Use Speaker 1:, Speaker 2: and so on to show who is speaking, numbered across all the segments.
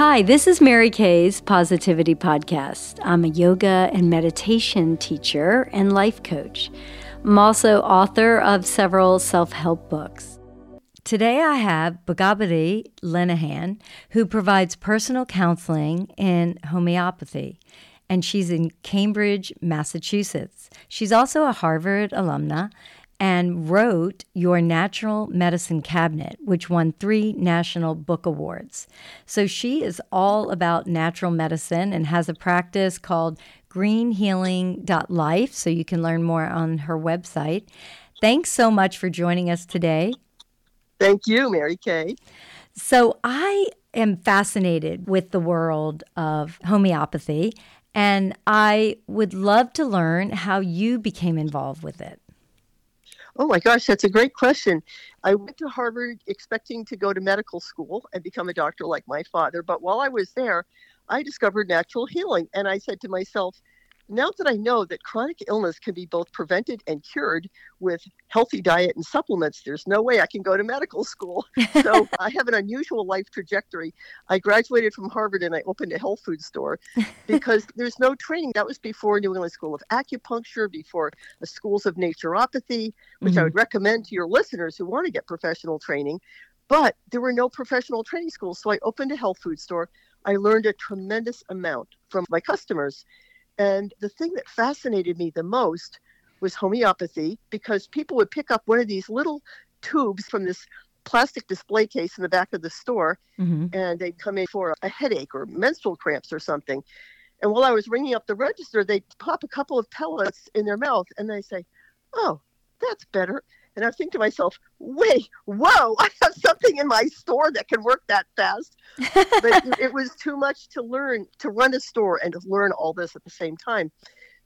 Speaker 1: Hi, this is Mary Kaye's Positivity Podcast. I'm a yoga and meditation teacher and life coach. I'm also author of several self help books. Today I have Begabati Lennihan, who provides personal counseling in homeopathy, and she's in Cambridge, Massachusetts. She's also a Harvard alumna and wrote Your Natural Medicine Cabinet, which won three National Book Awards. So she is all about natural medicine and has a practice called greenhealing.life. So you can learn more on her website. Thanks so much for joining us today.
Speaker 2: Thank you, Mary Kaye.
Speaker 1: So I am fascinated with the world of homeopathy, and I would love to learn how you became involved with it.
Speaker 2: Oh my gosh, that's a great question. I went to Harvard expecting to go to medical school and become a doctor like my father. But while I was there, I discovered natural healing. And I said to myself, now that I know that chronic illness can be both prevented and cured with healthy diet and supplements, there's no way I can go to medical school. So I have an unusual life trajectory. I graduated from Harvard and I opened a health food store because there's no training. That was before New England School of Acupuncture, before the schools of naturopathy, which mm-hmm. I would recommend to your listeners who want to get professional training. But there were no professional training schools. So I opened a health food store. I learned a tremendous amount from my customers and the thing that fascinated me the most was homeopathy because people would pick up one of these little tubes from this plastic display case in the back of the store mm-hmm. and they'd come in for a headache or menstrual cramps or something. And while I was ringing up the register, they'd pop a couple of pellets in their mouth and they say, Oh, that's better. And I think to myself, wait, whoa, I have something in my store that can work that fast. but it was too much to learn to run a store and to learn all this at the same time.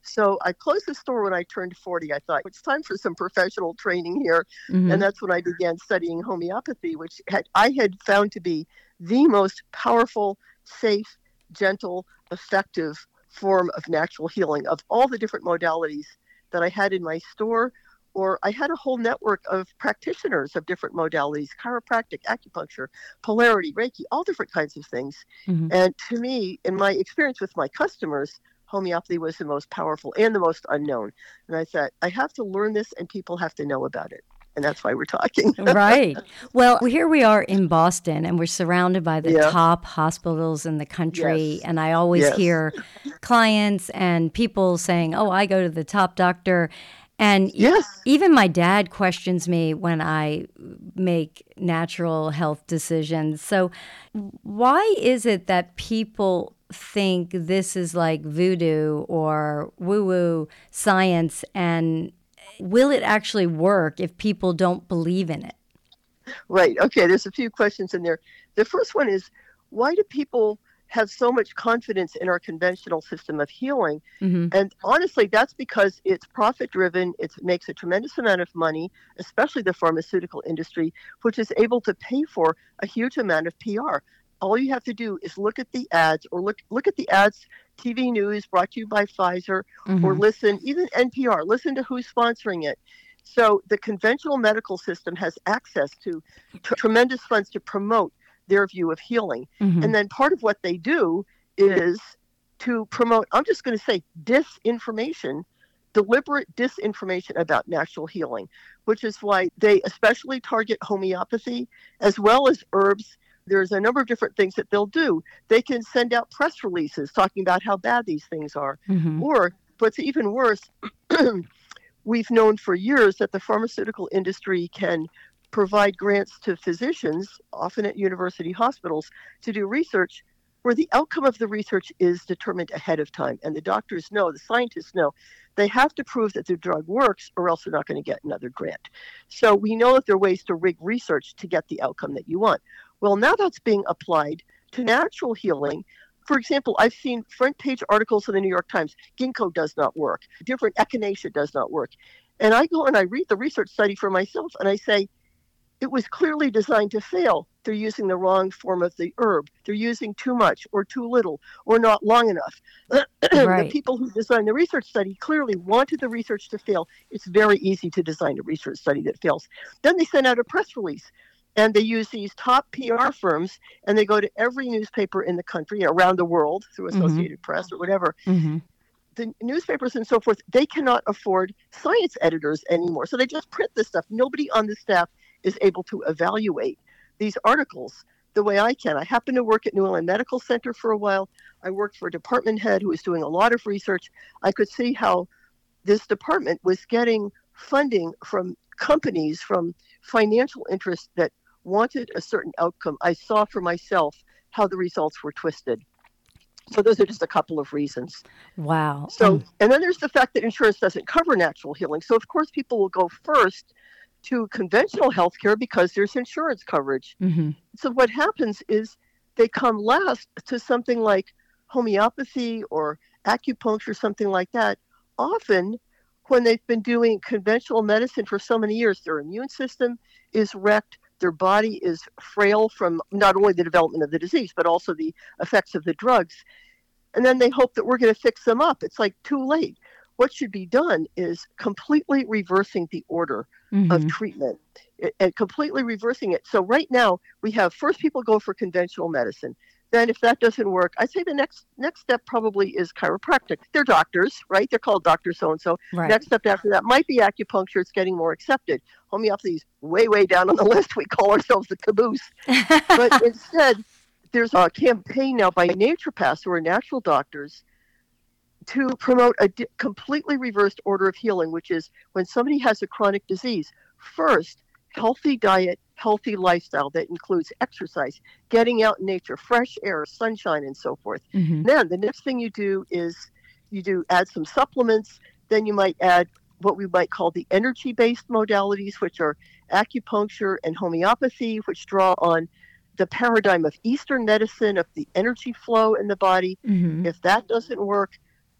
Speaker 2: So I closed the store when I turned 40. I thought it's time for some professional training here. Mm-hmm. And that's when I began studying homeopathy, which had, I had found to be the most powerful, safe, gentle, effective form of natural healing of all the different modalities that I had in my store or I had a whole network of practitioners of different modalities chiropractic, acupuncture, polarity, Reiki, all different kinds of things. Mm-hmm. And to me, in my experience with my customers, homeopathy was the most powerful and the most unknown. And I thought, I have to learn this and people have to know about it. And that's why we're talking.
Speaker 1: right. Well, here we are in Boston, and we're surrounded by the yeah. top hospitals in the country. Yes. And I always yes. hear clients and people saying, Oh, I go to the top doctor and yes. even my dad questions me when I make natural health decisions. So, why is it that people think this is like voodoo or woo woo science? And will it actually work if people don't believe in it?
Speaker 2: Right. Okay. There's a few questions in there. The first one is why do people have so much confidence in our conventional system of healing. Mm-hmm. And honestly, that's because it's profit driven. It makes a tremendous amount of money, especially the pharmaceutical industry, which is able to pay for a huge amount of PR. All you have to do is look at the ads or look look at the ads, TV news brought to you by Pfizer, mm-hmm. or listen, even NPR, listen to who's sponsoring it. So the conventional medical system has access to t- tremendous funds to promote their view of healing. Mm-hmm. And then part of what they do is to promote, I'm just going to say disinformation, deliberate disinformation about natural healing, which is why they especially target homeopathy as well as herbs. There's a number of different things that they'll do. They can send out press releases talking about how bad these things are. Mm-hmm. Or, what's even worse, we've known for years that the pharmaceutical industry can provide grants to physicians, often at university hospitals, to do research where the outcome of the research is determined ahead of time. And the doctors know, the scientists know, they have to prove that the drug works or else they're not going to get another grant. So we know that there are ways to rig research to get the outcome that you want. Well, now that's being applied to natural healing. For example, I've seen front page articles in the New York Times ginkgo does not work, different echinacea does not work. And I go and I read the research study for myself and I say, it was clearly designed to fail. They're using the wrong form of the herb. They're using too much or too little or not long enough. Right. the people who designed the research study clearly wanted the research to fail. It's very easy to design a research study that fails. Then they sent out a press release. and they use these top PR firms and they go to every newspaper in the country around the world through
Speaker 1: Mhm.
Speaker 2: Associated Press or whatever.
Speaker 1: hmm
Speaker 2: The newspapers and so forth, they cannot afford science editors anymore. So they just print this stuff. Nobody on the staff is able to evaluate these articles the way I can. I happened to work at New England Medical Center for a while. I worked for a department head who was doing a lot of research. I could see how this department was getting funding from companies, from financial interests that wanted a certain outcome. I saw for myself how the results were twisted. So those are just a couple of reasons.
Speaker 1: Wow.
Speaker 2: So, um, and then there's the fact that insurance doesn't cover natural healing. So, of course, people will go first to conventional healthcare because there's insurance coverage.
Speaker 1: hmm
Speaker 2: So, what happens is they come last to something like homeopathy or acupuncture, something like that. Often, when they've been doing conventional medicine for so many years, their immune system is wrecked. Their body is frail from not only the development of the disease, but also the effects of the drugs. And then they hope that we're going to fix them up. It's like too late. What should be done is completely reversing the order
Speaker 1: hmm
Speaker 2: of treatment and completely reversing it. So right now we have first people go for conventional medicine. Then if that doesn't work, I'd say the next next step probably is chiropractic. They're doctors, right? They're called doctor so and so. Next step after that might be acupuncture. It's getting more accepted. Homeopathy's way way down on the list. We call ourselves the caboose. But instead, there's a campaign now by naturopaths who are natural doctors to promote a di- completely reversed order of healing, which is when somebody has a chronic disease, first, healthy diet, healthy lifestyle that includes exercise, getting out in nature, fresh air, sunshine, and so forth.
Speaker 1: hmm
Speaker 2: Then the next thing you do is you do add some supplements. Then you might add what we might call the energy based modalities, which are acupuncture and homeopathy, which draw on the paradigm of Eastern medicine, of the energy flow in the body.
Speaker 1: hmm
Speaker 2: If that doesn't work,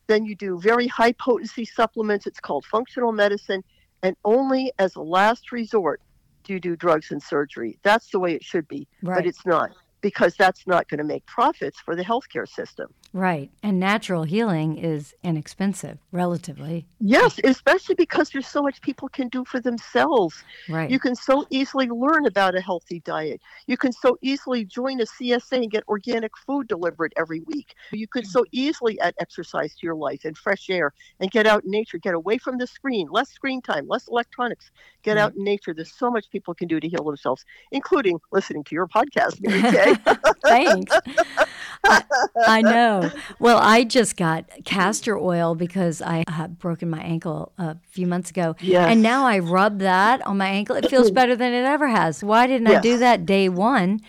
Speaker 2: then you do very high potency supplements. It's called functional medicine. And only as a last resort do you do drugs and surgery. That's the way it should be,
Speaker 1: Right.
Speaker 2: but it's not because that's not going to make profits for the healthcare system.
Speaker 1: Right. And natural healing is inexpensive, relatively.
Speaker 2: Yes, especially because there's so much people can do for themselves.
Speaker 1: Right.
Speaker 2: You can so easily learn about a healthy diet. You can so easily join a CSA and get organic food delivered every week. You could so easily add exercise to your life and fresh air and get out in nature, get away from the screen, less screen time, less electronics, get out in nature. There's so much people can do to heal themselves, including listening to your podcast, Mary Kaye.
Speaker 1: Thanks. I, I know. Well, I just got castor oil because I had broken my ankle a few months ago.
Speaker 2: Yes.
Speaker 1: And now I rub that on my ankle. It feels better than it ever has. Why didn't I do that day one?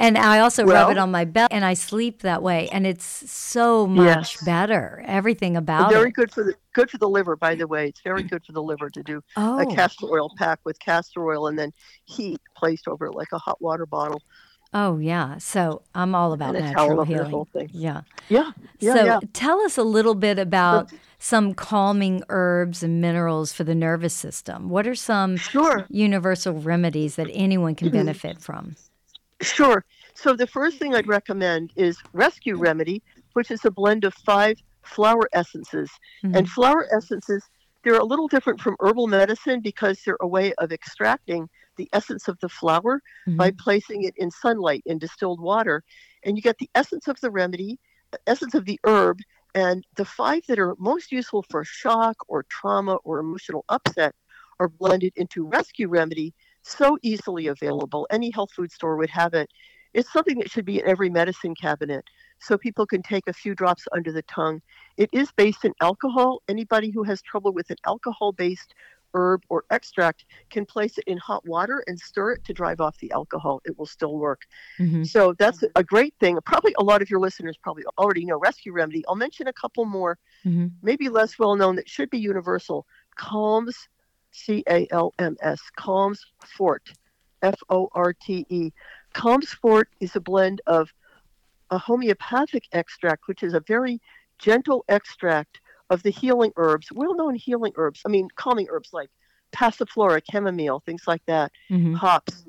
Speaker 1: And I also rub it on my belly and I sleep that way. And it's so much
Speaker 2: Yes.
Speaker 1: better. Everything about
Speaker 2: very
Speaker 1: it.
Speaker 2: good for the good for the liver, by the way. It's very good for the liver to do
Speaker 1: Oh,
Speaker 2: a castor oil pack with castor oil and then heat placed over it like a hot water bottle.
Speaker 1: Oh, yeah. So I'm all about natural healing. Yeah.
Speaker 2: Yeah, yeah,
Speaker 1: so
Speaker 2: yeah.
Speaker 1: tell us a little bit about some calming herbs and minerals for the nervous system. What are some
Speaker 2: Sure,
Speaker 1: universal remedies that anyone can
Speaker 2: Mm-hmm.
Speaker 1: benefit from?
Speaker 2: sure. So the first thing I'd recommend is Rescue Remedy, which is a blend of five flower essences.
Speaker 1: Mhm.
Speaker 2: And flower essences, they're a little different from herbal medicine because they're a way of extracting the essence of the flower by mm-hmm. placing it in sunlight in distilled water. And you get the essence of the remedy, essence of the herb, and the five that are most useful for shock or trauma or emotional upset are blended into rescue remedy, so easily available. Any health food store would have it. It's something that should be in every medicine cabinet so people can take a few drops under the tongue. It is based in alcohol. Anybody who has trouble with an alcohol based herb or extract can place it in hot water and stir it to drive off the alcohol. It will still work.
Speaker 1: Mhm.
Speaker 2: So that's a great thing. Probably a lot of your listeners probably already know Rescue Remedy. I'll mention a couple more,
Speaker 1: Mhm.
Speaker 2: maybe less well known that should be universal. Calms, C A L M S, Calms Forte, F O R T E. Calms Forte is a blend of a homeopathic extract, which is a very gentle extract of the healing herbs, well known healing herbs. I mean, calming herbs like passiflora, chamomile, things like that
Speaker 1: Mhm.
Speaker 2: hops.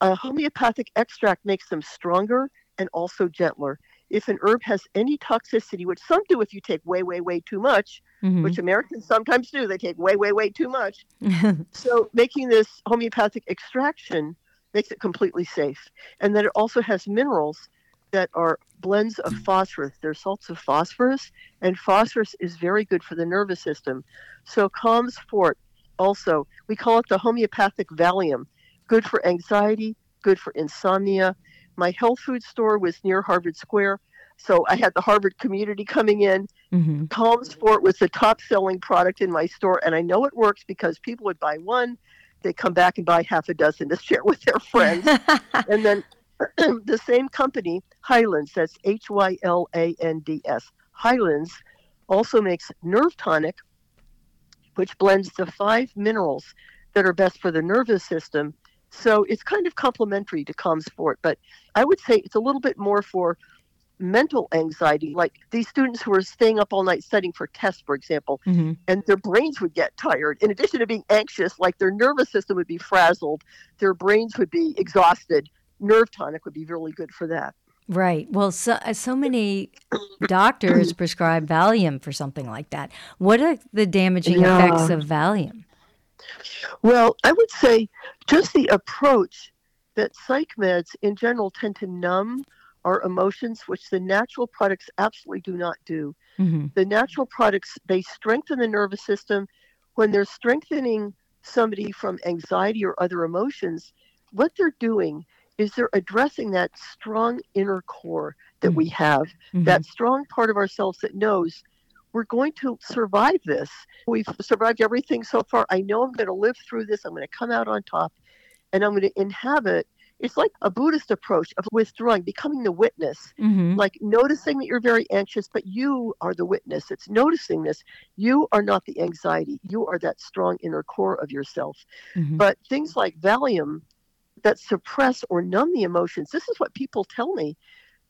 Speaker 2: A homeopathic extract makes them stronger and also gentler. If an herb has any toxicity, which some do if you take way, way, way too much,
Speaker 1: Mhm.
Speaker 2: which Americans sometimes do, they take way, way, way too much. So making this homeopathic extraction makes it completely safe. And then it also has minerals that are blends of phosphorus. They're salts of phosphorus, and phosphorus is very good for the nervous system. So Calms Forte also, we call it the homeopathic Valium, good for anxiety, good for insomnia. My health food store was near Harvard Square. So I had the Harvard community coming in. Mm-hmm. Calms Forte was the top selling product in my store. And I know it works because people would buy one, they come back and buy half a dozen to share with their friends. and then the same company, Hylands, that's H Y L A N D S, Hylands, also makes Nerve Tonic, which blends the five minerals that are best for the nervous system. So it's kind of complementary to Calms Forte, but I would say it's a little bit more for mental anxiety, like these students who are staying up all night studying for tests, for example, mm-hmm. and their brains would get tired. In addition to being anxious, like their nervous system would be frazzled, their brains would be exhausted. Nerve tonic would be really good for that.
Speaker 1: Right. Well, so, uh, so many doctors prescribe Valium for something like that. What are the damaging yeah. effects of Valium?
Speaker 2: Well, I would say just the approach that psych meds in general tend to numb our emotions, which the natural products absolutely do not do. Mm-hmm. The natural products, they strengthen the nervous system. When they're strengthening somebody from anxiety or other emotions, what they're doing is they're addressing that strong inner core that mm-hmm. we have, mm-hmm. that strong part of ourselves that knows we're going to survive this. We've survived everything so far. I know I'm going to live through this. I'm going to come out on top and I'm going to inhabit it's like a Buddhist approach of withdrawing, becoming the witness, mm-hmm. like noticing that you're very anxious, but you are the witness. It's noticing this. You are not the anxiety. You are that strong inner core of yourself. Mm-hmm. But things like Valium that suppress or numb the emotions, this is what people tell me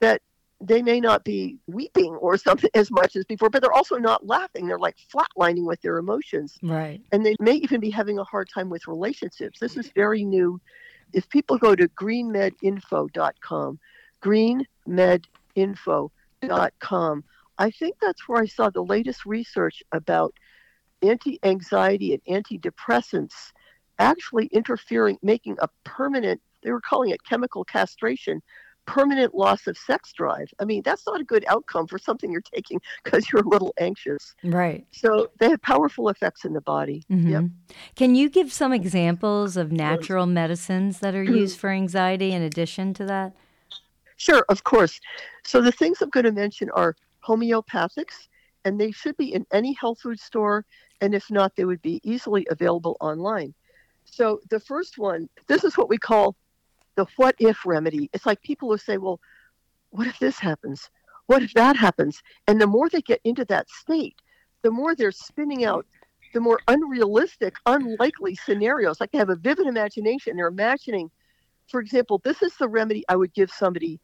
Speaker 2: that they may not be weeping or something as much as before, but they're also not laughing. They're like flatlining with their emotions.
Speaker 1: Right.
Speaker 2: And they may even be having a hard time with relationships. This is very new if people go to greenmedinfo.com, greenmedinfo.com, I think that's where I saw the latest research about anti anxiety and antidepressants actually interfering, making a permanent, they were calling it chemical castration, permanent loss of sex drive. I mean, that's not a good outcome for something you're taking because you're a little anxious.
Speaker 1: Right.
Speaker 2: So they have powerful effects in the body. Mm-hmm. Yep.
Speaker 1: Can you give some examples of natural medicines that are used for anxiety in addition to that?
Speaker 2: Sure, of course. So the things I'm going to mention are homeopathics, and they should be in any health food store, and if not, they would be easily available online. So the first one, this is what we call the what if remedy. It's like people who say, well, what if this happens? What if that happens? And the more they get into that state, the more they're spinning out the more unrealistic, unlikely scenarios. Like they have a vivid imagination. They're imagining, for example, this is the remedy I would give somebody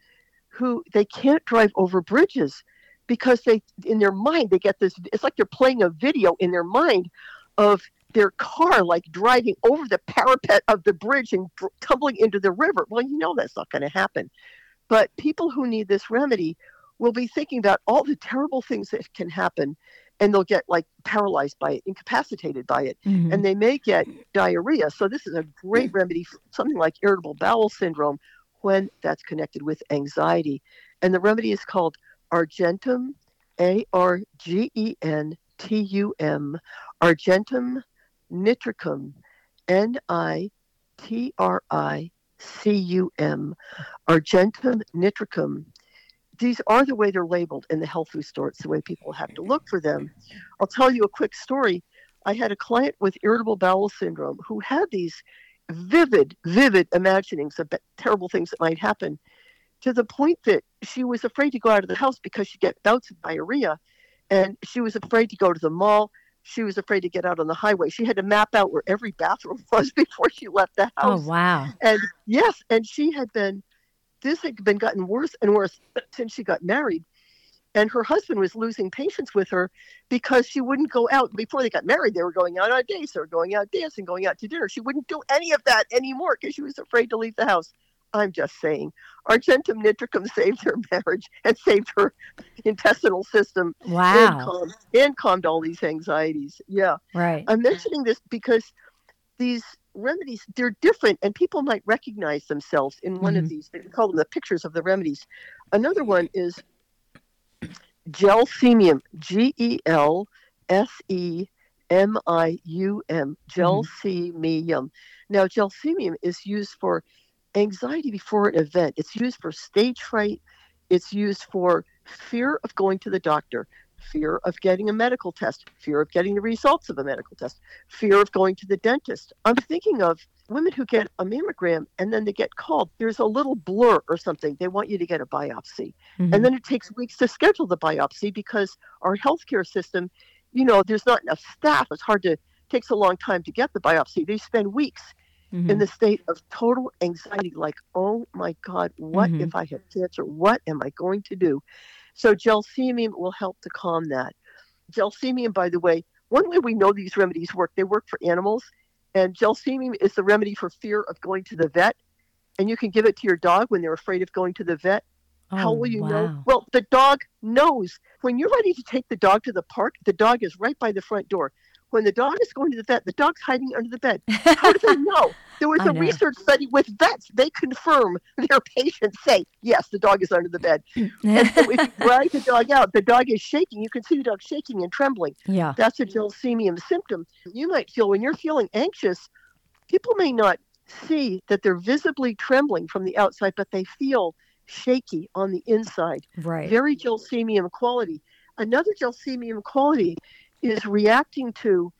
Speaker 2: who they can't drive over bridges because they in their mind they get this it's like they're playing a video in their mind of their car like driving over the parapet of the bridge and dr- tumbling into the river. Well, you know that's not going to happen. But people who need this remedy will be thinking about all the terrible things that can happen and they'll get like paralyzed by it, incapacitated by it, mm-hmm. and they may get diarrhea. So this is a great remedy for something like irritable bowel syndrome when that's connected with anxiety. And the remedy is called Argentum, A R G E N T U M, Argentum nitricum, N I T R I C U M, Argentum nitricum. These are the way they're labeled in the health food store. It's the way people have to look for them. I'll tell you a quick story. I had a client with irritable bowel syndrome who had these vivid, vivid imaginings of terrible things that might happen to the point that she was afraid to go out of the house because she'd get bouts of diarrhea. And she was afraid to go to the mall she was afraid to get out on the highway. She had to map out where every bathroom was before she left the oh,
Speaker 1: house. Oh wow!
Speaker 2: And yes, and she had been. This had been gotten worse and worse since she got married, and her husband was losing patience with her because she wouldn't go out. Before they got married, they were going out on dates, they were going out dancing, going out to dinner. She wouldn't do any of that anymore because she was afraid to leave the house. I'm just saying. Argentum nitricum saved her marriage and saved her intestinal system.
Speaker 1: Wow.
Speaker 2: And calmed, and calmed all these anxieties. Yeah.
Speaker 1: Right.
Speaker 2: I'm mentioning this because these remedies they're different and people might recognize themselves in one
Speaker 1: Mhm.
Speaker 2: of these they call them the pictures of the remedies another one is gelsemium g-e-l-s-e-m-i-u-m gelsemium now gelsemium is used for anxiety before an event it's used for stage fright it's used for fear of going to the doctor fear of getting a medical test fear of getting the results of a medical test fear of going to the dentist. I'm thinking of women who get a mammogram and then they get called. There's a little blur or something. They want you to get a biopsy.
Speaker 1: Mhm.
Speaker 2: And then it takes weeks to schedule the biopsy because our healthcare system, you know, there's not enough staff. It's hard to, takes a long time to get the biopsy. They spend weeks in
Speaker 1: Mhm.
Speaker 2: the state of total anxiety like, oh my God, what
Speaker 1: Mhm.
Speaker 2: if I have cancer? What am I going to do? So gelsemium will help to calm that. Gelsemium, by the way, one way we know these remedies work, they work for animals. And gelsemium is the remedy for fear of going to the vet. And you can give it to your dog when they're afraid of going to the vet. How
Speaker 1: Oh,
Speaker 2: will you
Speaker 1: wow.
Speaker 2: know? Well, the dog knows. When you're ready to take the dog to the park, the dog is right by the front door. When the dog is going to the vet, the dog's hiding under the bed. How do they know? There was a
Speaker 1: know.
Speaker 2: research study with vets. They confirm their patients say, yes, the dog is under the bed. And so if you drag the dog out, the dog is shaking. You can see the dog shaking and trembling.
Speaker 1: yeah.
Speaker 2: That's a gelsemium symptom. You might feel when you're feeling anxious, people may not see that they're visibly trembling from the outside, but they feel shaky on the inside.
Speaker 1: Right.
Speaker 2: Very gelsemium quality. Another gelsemium quality is reacting to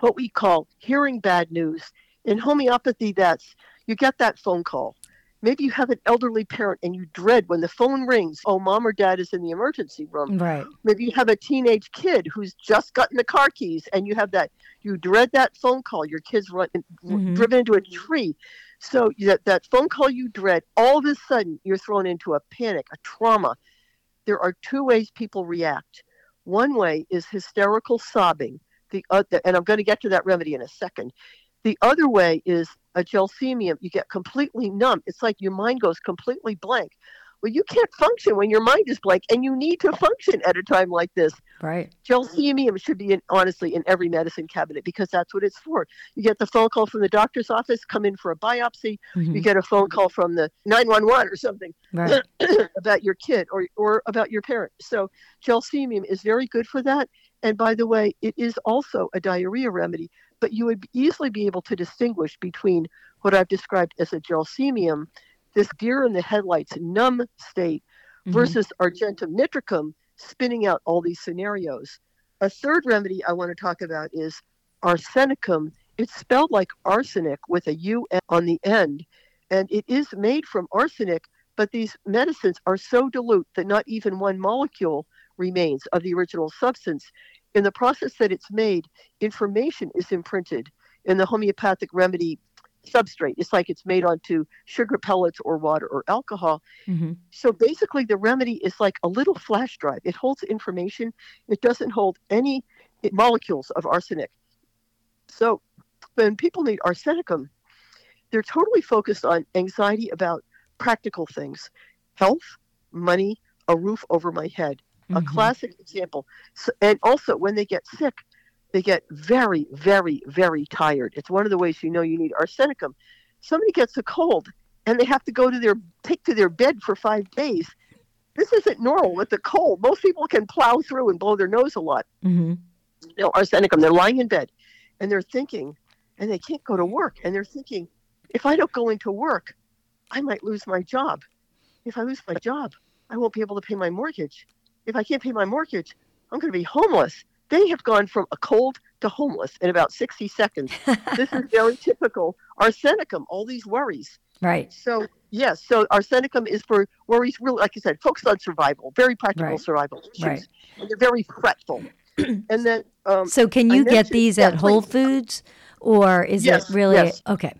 Speaker 2: what we call hearing bad news. In homeopathy, that's you get that phone call. Maybe you have an elderly parent and you dread when the phone rings, oh, mom or dad is in the emergency room
Speaker 1: Right.
Speaker 2: maybe you have a teenage kid who's just gotten the car keys and you have that you dread that phone call your kid's run,
Speaker 1: Mhm.
Speaker 2: driven into a tree so that, that phone call you dread all of a sudden you're thrown into a panic a trauma there are two ways people react one way is hysterical sobbing. The other and i'm going to get to that remedy in a second. The other way is a gelsemium. You get completely numb. It's like your mind goes completely blank well you can't function when your mind is blank and you need to function at a time like this
Speaker 1: Right.
Speaker 2: Gelsemium should be in, honestly in every medicine cabinet because that's what it's for. You get the phone call from the doctor's office, come in for a biopsy. You
Speaker 1: Mhm.
Speaker 2: get a phone call from the 911 or something
Speaker 1: Right.
Speaker 2: about your kid or, or about your parent. So gelsemium is very good for that. And by the way, it is also a diarrhea remedy, but you would easily be able to distinguish between what I've described as a gelsemium, this deer in the headlights numb state,
Speaker 1: Mhm.
Speaker 2: versus argentum nitricum spinning out all these scenarios. A third remedy I want to talk about is arsenicum. It's spelled like arsenic with a U on the end, and it is made from arsenic, but these medicines are so dilute that not even one molecule remains of the original substance. In the process that it's made, information is imprinted in the homeopathic remedy substrate. It's like it's made onto sugar pellets or water or alcohol.
Speaker 1: Mhm.
Speaker 2: So basically, the remedy is like a little flash drive. It holds information. It doesn't hold any molecules of arsenic. So when people need arsenicum, they're totally focused on anxiety about practical things, health, money, a roof over my head. A
Speaker 1: Mhm.
Speaker 2: classic example. So, and also, when they get sick, they get very, very, very tired. It's one of the ways you know you need arsenicum. Somebody gets a cold and they have to go to their take to their bed for five days. This isn't normal with the cold. Most people can plow through and blow their nose a lot.
Speaker 1: Mhm.
Speaker 2: You know, arsenicum. They're lying in bed and they're thinking, and they can't go to work, and they're thinking, if I don't go into work, I might lose my job. If I lose my job, I won't be able to pay my mortgage. If I can't pay my mortgage, I'm going to be homeless. They have gone from a cold to homeless in about 60 seconds. this is very typical. Arsenicum, all these worries.
Speaker 1: Right.
Speaker 2: So, yes, so arsenicum is for worries, really, like I said, focused on survival, very practical
Speaker 1: Right.
Speaker 2: survival issues.
Speaker 1: Right.
Speaker 2: And they're very fretful. and then, um,
Speaker 1: So can you get these at Whole. Foods or is
Speaker 2: Yes,
Speaker 1: it really
Speaker 2: yes.
Speaker 1: okay?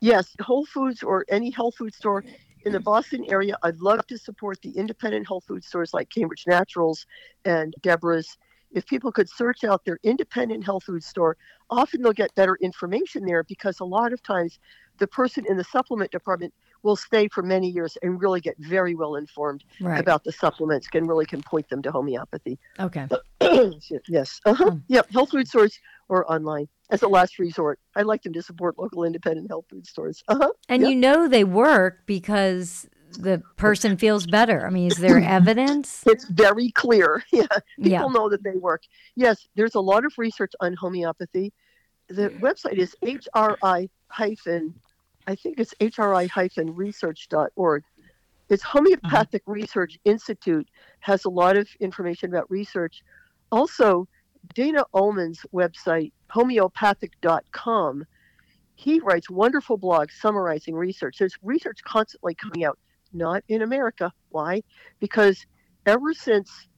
Speaker 2: Yes, Whole Foods or any health food store in the Boston area. I'd love to support the independent health food stores like Cambridge Naturals and Deborah's. If people could search out their independent health food store, often they'll get better information there because a lot of times the person in the supplement department will stay for many years and really get very well informed
Speaker 1: Right.
Speaker 2: about the supplements and really can point them to homeopathy.
Speaker 1: okay.
Speaker 2: yes. Uh-huh.
Speaker 1: Hmm.
Speaker 2: Yep. Health food stores or online. as a last resort. I like them to support local independent health food stores. Uh-huh.
Speaker 1: And
Speaker 2: Yep.
Speaker 1: you know they work because the person feels better. I mean, is there evidence?
Speaker 2: It's very clear. Yeah, people
Speaker 1: Yeah.
Speaker 2: know that they work. Yes, there's a lot of research on homeopathy. The website is HRI hyphen, I think it's HRI hyphen research.org. It's Homeopathic Research Institute has a lot of information about research. Also, Dana Ullman's website, homeopathic.com, he writes wonderful blogs summarizing research. There's research constantly coming out, not in America. Why? Because ever since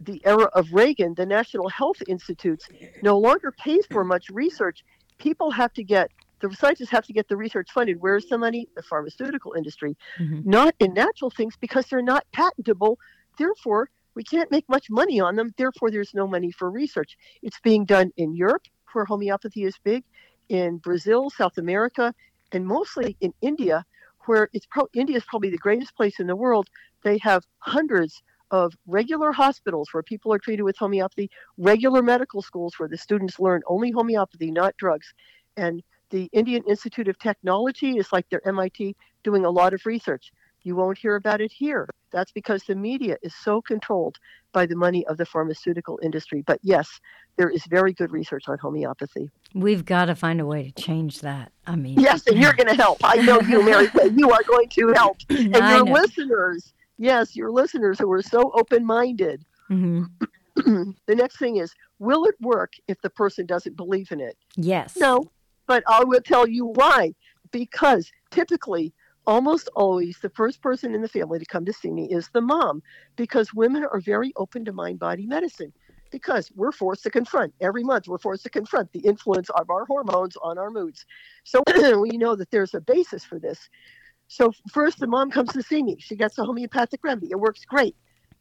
Speaker 2: the era of Reagan, the National Health Institutes no longer pays for much research. People have to get the scientists have to get the research funded. Where's the money? The pharmaceutical industry,
Speaker 1: Mhm.
Speaker 2: not in natural things because they're not patentable. Therefore, we can't make much money on them. Therefore, there's no money for research. It's being done in Europe, where homeopathy is big, in Brazil, South America, and mostly in India, where it's pro- India is probably the greatest place in the world. They have hundreds of regular hospitals where people are treated with homeopathy, regular medical schools where the students learn only homeopathy, not drugs. And the Indian Institute of Technology is like their MIT doing a lot of research. You won't hear about it here. That's because the media is so controlled by the money of the pharmaceutical industry. But yes, there is very good research on homeopathy.
Speaker 1: We've got to find a way to change that. I mean,
Speaker 2: Yes, and you're going to help. I know you, Mary. You are going to help. And your listeners, yes, your listeners who are so open minded.
Speaker 1: Mhm.
Speaker 2: the next thing is, will it work if the person doesn't believe in it?
Speaker 1: Yes.
Speaker 2: No, but I will tell you why. Because typically, almost always, the first person in the family to come to see me is the mom, because women are very open to mind body medicine. Because we're forced to confront every month, we're forced to confront the influence of our hormones on our moods. So we know that there's a basis for this. So first, the mom comes to see me. She gets a homeopathic remedy. It works great.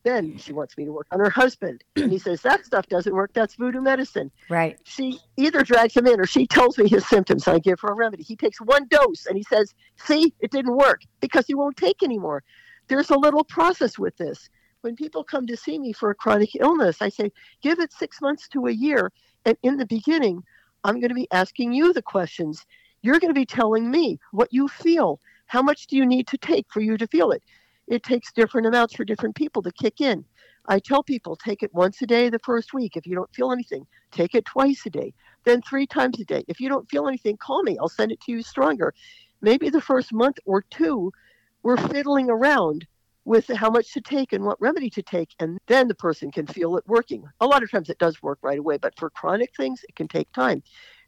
Speaker 2: Then she wants me to work on her husband, and he says that stuff doesn't work. That's voodoo medicine
Speaker 1: Right.
Speaker 2: she either drags him in or she tells me his symptoms. I give her a remedy. He takes one dose and he says, See, it didn't work because he won't take anymore. There's a little process with this. When people come to see me for a chronic illness, I say, Give it six months to a year. And in the beginning, I'm going to be asking you the questions. You're going to be telling me what you feel. How much do you need to take for you to feel it? It takes different amounts for different people to kick in. I tell people take it once a day the first week. If you don't feel anything, take it twice a day, then three times a day. If you don't feel anything, call me. I'll send it to you stronger. Maybe the first month or two, we're fiddling around with how much to take and what remedy to take, and then the person can feel it working. A lot of times it does work right away, but for chronic things, it can take time.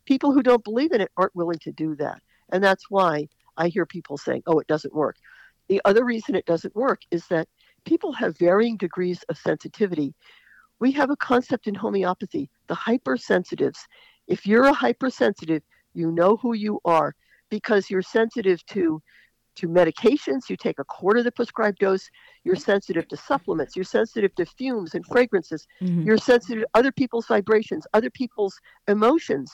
Speaker 2: People who don't believe in it aren't willing to do that. And that's why I hear people saying, oh, it doesn't work. The other reason it doesn't work is that people have varying degrees of sensitivity. We have a concept in homeopathy, the hypersensitives. If you're a hypersensitive, you know who you are because you're sensitive to to medications, you take a quarter of the prescribed dose, you're sensitive to supplements, you're sensitive to fumes and fragrances,
Speaker 1: Mhm.
Speaker 2: you're sensitive to other people's vibrations, other people's emotions.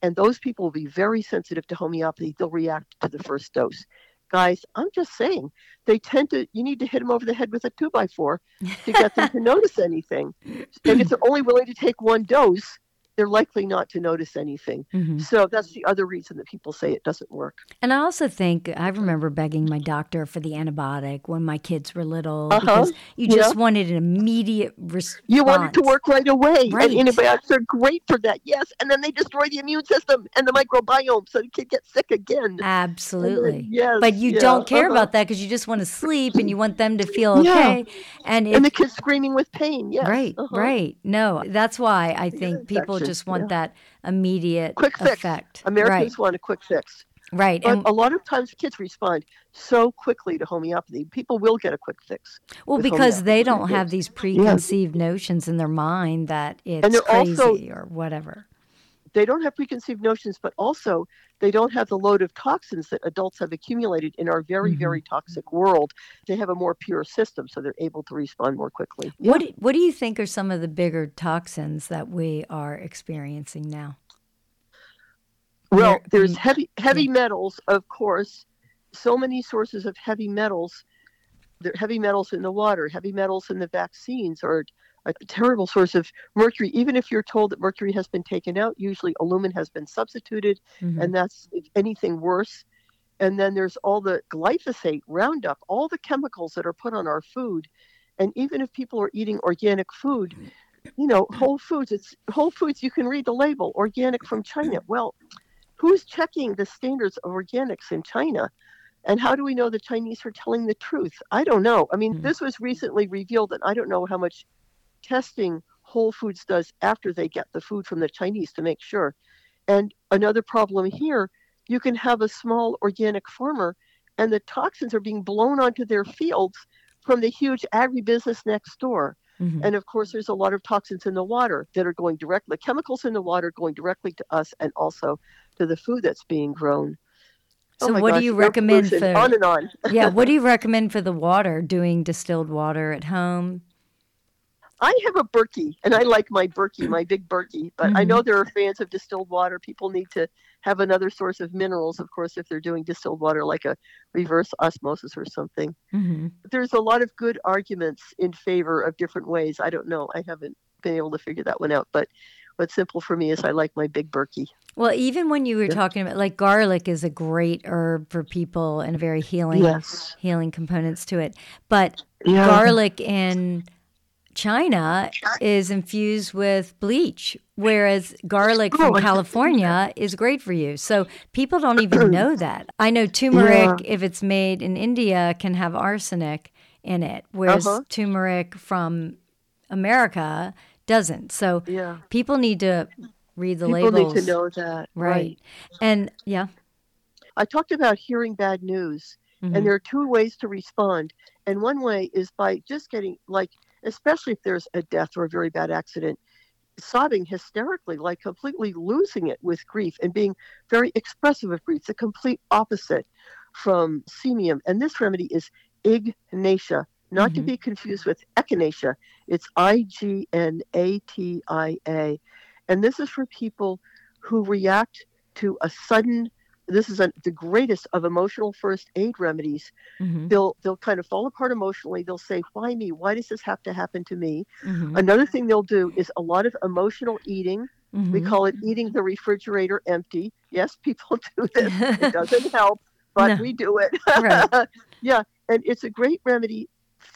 Speaker 2: And those people will be very sensitive to homeopathy. They'll react to the first dose. Guys, I'm just saying, they tend to, you need to hit them over the head with a two by four to get them to notice anything. And if they're only willing to take one dose, they're likely not to notice anything.
Speaker 1: Mhm.
Speaker 2: So that's the other reason that people say it doesn't work.
Speaker 1: And I also think I remember begging my doctor for the antibiotic when my kids were little
Speaker 2: Uh-huh.
Speaker 1: because you
Speaker 2: Yeah.
Speaker 1: just wanted an immediate response.
Speaker 2: You wanted to work right away.
Speaker 1: Right.
Speaker 2: And antibiotics are great for that, yes. And then they destroy the immune system and the microbiome so the kid gets sick again.
Speaker 1: Absolutely.
Speaker 2: Yes,
Speaker 1: But you
Speaker 2: yeah,
Speaker 1: don't care
Speaker 2: uh-huh.
Speaker 1: about that because you just want to sleep and you want them to feel
Speaker 2: Yeah.
Speaker 1: okay. And it,
Speaker 2: And the kid's screaming with pain, yes.
Speaker 1: right,
Speaker 2: uh-huh.
Speaker 1: right. No, that's why I think people just want
Speaker 2: yeah.
Speaker 1: that immediate
Speaker 2: Quick fix.
Speaker 1: effect.
Speaker 2: Americans want a quick fix.
Speaker 1: right, right.
Speaker 2: But
Speaker 1: And
Speaker 2: a lot of times kids respond so quickly to homeopathy. People will get a quick fix.
Speaker 1: well, because they don't have these preconceived notions in their mind that it's crazy
Speaker 2: also-
Speaker 1: or whatever.
Speaker 2: They don't have preconceived notions, but also they don't have the load of toxins that adults have accumulated in our very,
Speaker 1: Mhm.
Speaker 2: very toxic world. They have a more pure system, so they're able to respond more quickly.
Speaker 1: What do, what do you think are some of the bigger toxins that we are experiencing now?
Speaker 2: Well, there's heavy heavy metals, of course. So many sources of heavy metals. There heavy metals in the water, heavy metals in the vaccines are a terrible source of mercury. Even if you're told that mercury has been taken out, usually aluminum has been substituted, mm-hmm. and that's if anything worse. And then there's all the glyphosate, Roundup, all the chemicals that are put on our food. And even if people are eating organic food, you know, Whole Foods, it's Whole Foods, you can read the label, organic from China. Well, who's checking the standards of organics in China? And how do we know the Chinese are telling the truth? I don't know. I mean, mm-hmm. this was recently revealed, and I don't know how much testing Whole Foods does after they get the food from the Chinese to make sure. And another problem here, you can have a small organic farmer, and the toxins are being blown onto their fields from the huge agribusiness next door. Mm-hmm. And of course, there's a lot of toxins in the water that are going directly, chemicals in the water going directly to us and also to the food that's being grown.
Speaker 1: So, oh what gosh, do you recommend for
Speaker 2: on and on?
Speaker 1: yeah, what do you recommend for the water? Doing distilled water at home?
Speaker 2: I have a Berkey, and I like my Berkey, my big Berkey. But mm-hmm. I know mm-hmm. there are fans of distilled water. People need to have another source of minerals, of course, if they're doing distilled water, like a reverse osmosis or something. Mm-hmm. There's a lot of good arguments in favor of different ways. I don't know. I haven't been able to figure that one out. But what's simple for me is I like my big Berkey.
Speaker 1: Well, even when you were yeah. talking about like garlic is a great herb for people and very healing
Speaker 2: yes.
Speaker 1: healing components to it. But yeah. garlic in China is infused with bleach, whereas garlic from oh, California is great for you. So people don't even know that. I know turmeric, yeah. if it's made in India, can have arsenic in it, whereas uh-huh. turmeric from America doesn't. So yeah. people need to read the
Speaker 2: people
Speaker 1: labels.
Speaker 2: need to know that.
Speaker 1: Right. right. And yeah.
Speaker 2: I talked about hearing bad news, mm-hmm. and there are two ways to respond. And one way is by just getting, like, especially if there's a death or a very bad accident, sobbing hysterically, like completely losing it with grief and being very expressive of grief, the complete opposite from semium. And this remedy is ignatia, not mm-hmm. to be confused with echinacea. It's I G N A T I A. And this is for people who react to a sudden this is a, the greatest of emotional first aid remedies. Mm-hmm. They'll they'll kind of fall apart emotionally. They'll say, "Why me? Why does this have to happen to me?" Mm-hmm. Another thing they'll do is a lot of emotional eating. Mm-hmm. We call it eating the refrigerator empty. Yes, people do this. it doesn't help, but no. we do it. Right. yeah, and it's a great remedy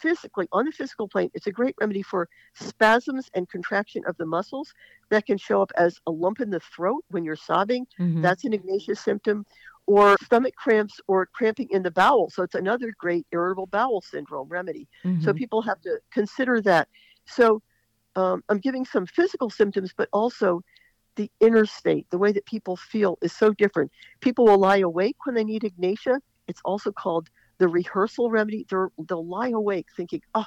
Speaker 2: physically, on the physical plane, it's a great remedy for spasms and contraction of the muscles that can show up as a lump in the throat when you're sobbing. Mm-hmm. That's an Ignatia symptom. Or stomach cramps or cramping in the bowel. So it's another great irritable bowel syndrome remedy. Mm-hmm. So people have to consider that. So um, I'm giving some physical symptoms, but also the inner state, the way that people feel is so different. People will lie awake when they need Ignatia. It's also called the rehearsal remedy, they'll lie awake thinking, oh,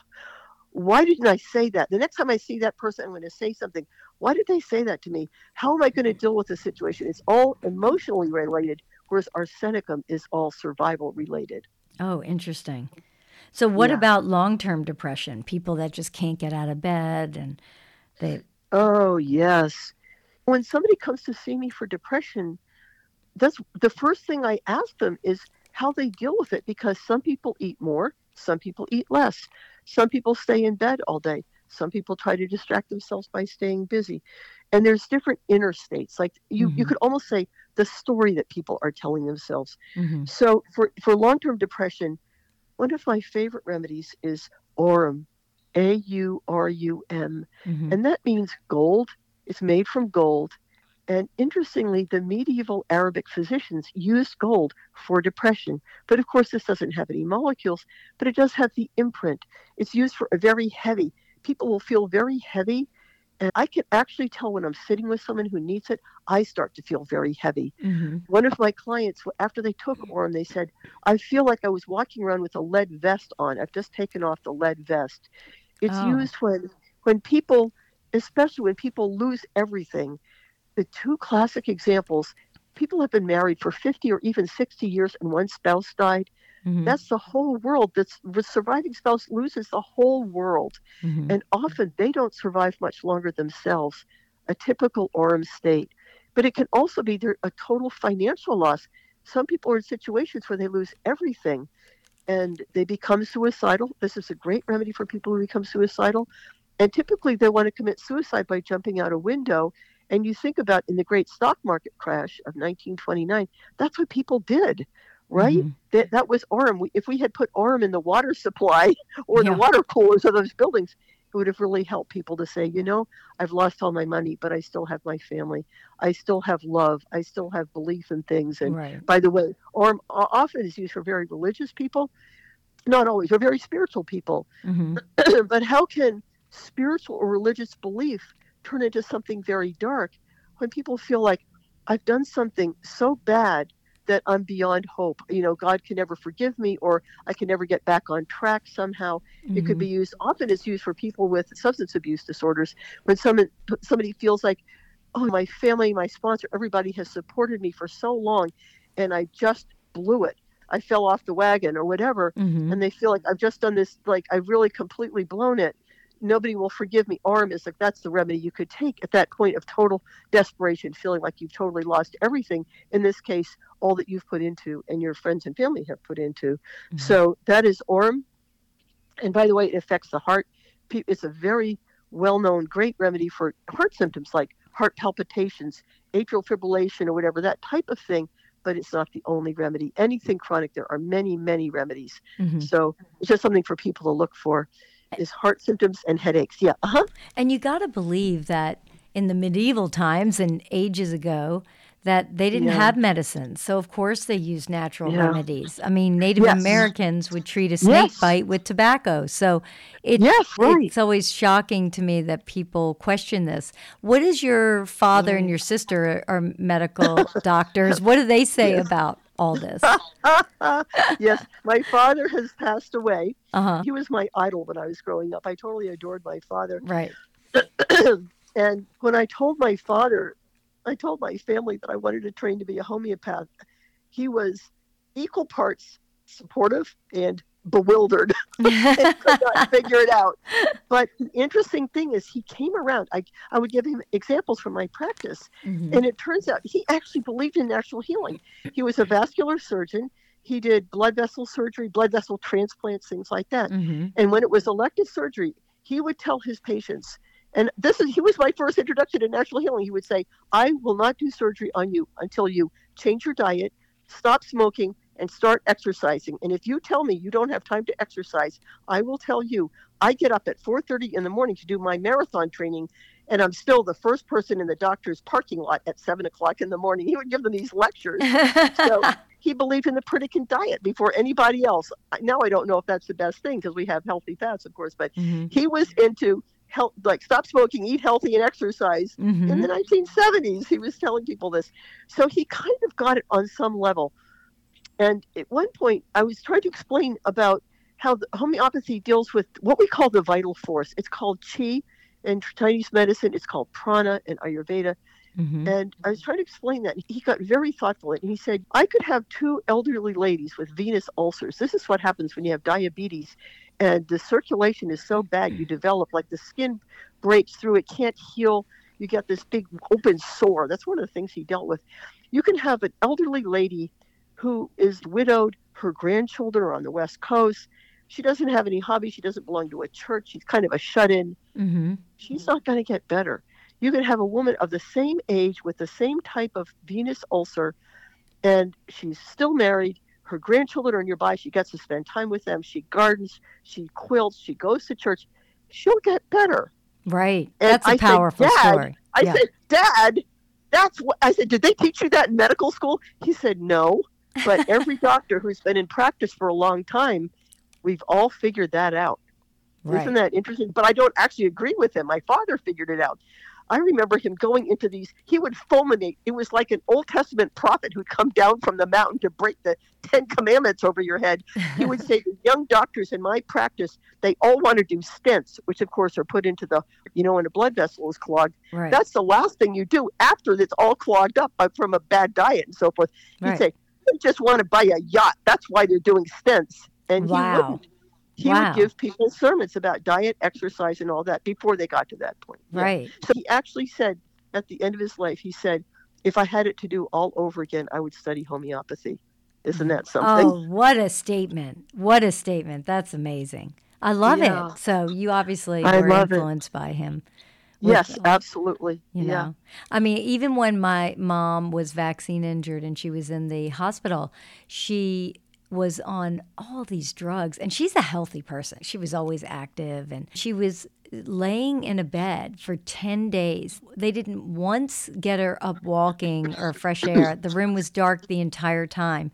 Speaker 2: why didn't I say that? The next time I see that person, I'm going to say something. Why did they say that to me? How am I going to deal with the situation? It's all emotionally related, whereas arsenicum is all survival related.
Speaker 1: Oh, interesting. So, what yeah. about long term depression? People that just can't get out of bed and they.
Speaker 2: Oh, yes. When somebody comes to see me for depression, that's the first thing I ask them is how they deal with it because some people eat more, some people eat less, some people stay in bed all day, some people try to distract themselves by staying busy. And there's different inner states. Like you, mm-hmm. you could almost say the story that people are telling themselves. Mm-hmm. So for, for long term depression, one of my favorite remedies is Aurum, A U R U M. Mm-hmm. And that means gold. It's made from gold and interestingly, the medieval Arabic physicians used gold for depression. But of course, this doesn't have any molecules, but it does have the imprint. It's used for a very heavy. People will feel very heavy. And I can actually tell when I'm sitting with someone who needs it, I start to feel very heavy. Mm-hmm. One of my clients, after they took Aurum, they said, I feel like I was walking around with a lead vest on. I've just taken off the lead vest. It's oh. used when, when people, especially when people lose everything the two classic examples people have been married for 50 or even 60 years and one spouse died. Mm-hmm. That's the whole world. That's the surviving spouse loses the whole world. Mm-hmm. And often they don't survive much longer themselves, a typical Aurum state. But it can also be a total financial loss. Some people are in situations where they lose everything and they become suicidal. This is a great remedy for people who become suicidal And typically they want to commit suicide by jumping out a window. And you think about in the great stock market crash of 1929, that's what people did, right?
Speaker 1: Mm-hmm.
Speaker 2: That, that was Aurum. We, if we had put Aurum in the water supply or
Speaker 1: Yeah.
Speaker 2: the water coolers of those buildings, it would have really helped people to say, you know, I've lost all my money, but I still have my family. I still have love. I still have belief in things. And
Speaker 1: Right.
Speaker 2: by the way, Aurum often is used for very religious people, not always, or very spiritual people.
Speaker 1: hmm
Speaker 2: but how can spiritual or religious belief turn into something very dark when people feel like I've done something so bad that I'm beyond hope? You know, God can never forgive me, or I can never get back on track somehow. It could be used. Often, it's used for people with substance abuse disorders when someone somebody feels like, oh, my family, my sponsor, everybody has supported me for so long, and I just blew it. I fell off the wagon or whatever
Speaker 1: hmm
Speaker 2: and they feel like I've just done this, like I've really completely blown it. Nobody will forgive me. Aurum is like that's the remedy you could take at that point of total desperation, feeling like you've totally lost everything. In this case, all that you've put into and your friends and family have put into.
Speaker 1: Mhm.
Speaker 2: So that is Aurum. And by the way, it affects the heart. It's a very well-known, great remedy for heart symptoms like heart palpitations, atrial fibrillation, or whatever that type of thing. But it's not the only remedy. Anything chronic, there are many, many remedies.
Speaker 1: hmm
Speaker 2: So it's just something for people to look for is heart symptoms and headaches. Yeah. Uh-huh.
Speaker 1: And you got to believe that in the medieval times and ages ago, that they didn't
Speaker 2: Yeah.
Speaker 1: have medicine. So, of course, they used natural
Speaker 2: Yeah.
Speaker 1: remedies. I mean, Native
Speaker 2: Yes.
Speaker 1: Americans would treat a snake
Speaker 2: Yes.
Speaker 1: bite with tobacco. So, it,
Speaker 2: Yes, right.
Speaker 1: it's always shocking to me that people question this. What is your father and your sister are medical doctors? What do they say about all this?
Speaker 2: yes. My father has passed away.
Speaker 1: Uh huh.
Speaker 2: He was my idol when I was growing up. I totally adored my father.
Speaker 1: Right.
Speaker 2: and when I told my father, I told my family that I wanted to train to be a homeopath, he was equal parts supportive and bewildered and could not figure it out. But the interesting thing is, he came around. I, I would give him examples from my practice.
Speaker 1: Mhm.
Speaker 2: And it turns out he actually believed in natural healing. He was a vascular surgeon. He did blood vessel surgery, blood vessel transplants, things like that.
Speaker 1: Mhm.
Speaker 2: And when it was elective surgery, he would tell his patients, and this is he was my first introduction to natural healing. He would say, "I will not do surgery on you until you change your diet, stop smoking, and start exercising. And if you tell me you don't have time to exercise, I will tell you I get up at 4:30 in the morning to do my marathon training." And I'm still the first person in the doctor's parking lot at seven o'clock in the morning. He would give them these lectures so he believed in the Pritikin diet before anybody else. Now I don't know if that's the best thing because we have healthy fats, of course, but
Speaker 1: Mhm.
Speaker 2: he was into health, like stop smoking, eat healthy, and exercise. In
Speaker 1: Mhm.
Speaker 2: the 1970s, he was telling people this. So he kind of got it on some level. And at one point, I was trying to explain about how the homeopathy deals with what we call the vital force. It's called chi in Chinese medicine. It's called prana in Ayurveda.
Speaker 1: Mhm.
Speaker 2: And I was trying to explain that. He got very thoughtful and he said, I could have two elderly ladies with venous ulcers. This is what happens when you have diabetes and the circulation is so bad you develop like the skin breaks through, it can't heal. You get this big open sore. That's one of the things he dealt with. You can have an elderly lady who is widowed, her grandchildren are on the West Coast. She doesn't have any hobbies. She doesn't belong to a church. She's kind of a shut in
Speaker 1: Mhm.
Speaker 2: she's not going to get better. You can have a woman of the same age with the same type of venous ulcer, and she's still married. Her grandchildren are nearby. She gets to spend time with them. She gardens. She quilts. She goes to church. She'll get better.
Speaker 1: Right.
Speaker 2: And
Speaker 1: That's a
Speaker 2: I said,
Speaker 1: powerful
Speaker 2: "Dad,"
Speaker 1: story.
Speaker 2: I
Speaker 1: Yeah.
Speaker 2: said, Dad, that's what I said. Did they teach you that in medical school? He said, No. But every doctor who's been in practice for a long time, we've all figured that out.
Speaker 1: Right.
Speaker 2: Isn't that interesting? But I don't actually agree with him. My father figured it out. I remember him going into these, he would fulminate. It was like an Old Testament prophet who'd come down from the mountain to break the Ten Commandments over your head. He would say, The young doctors in my practice, they all want to do stents, which of course are put into the, you know, when a blood vessel is clogged.
Speaker 1: right.
Speaker 2: That's the last thing you do after it's all clogged up by- from a bad diet and so forth. He'd
Speaker 1: right.
Speaker 2: say, Just want to buy a yacht. That's why they're doing stents. And
Speaker 1: Wow.
Speaker 2: he wouldn't. He
Speaker 1: Wow.
Speaker 2: would give people sermons about diet, exercise, and all that before they got to that point. Yeah.
Speaker 1: right.
Speaker 2: So he actually said at the end of his life, he said, if I had it to do all over again, I would study homeopathy. Isn't that something?
Speaker 1: Oh, what a statement. What a statement. That's amazing. I love
Speaker 2: Yeah.
Speaker 1: it. So you obviously
Speaker 2: I
Speaker 1: were
Speaker 2: love it.
Speaker 1: influenced by him.
Speaker 2: Yes, absolutely.
Speaker 1: You
Speaker 2: yeah.
Speaker 1: know, I mean, even when my mom was vaccine injured and she was in the hospital, she was on all these drugs and she's a healthy person. She was always active and she was laying in a bed for 10 days. They didn't once get her up walking or fresh air. The room was dark the entire time.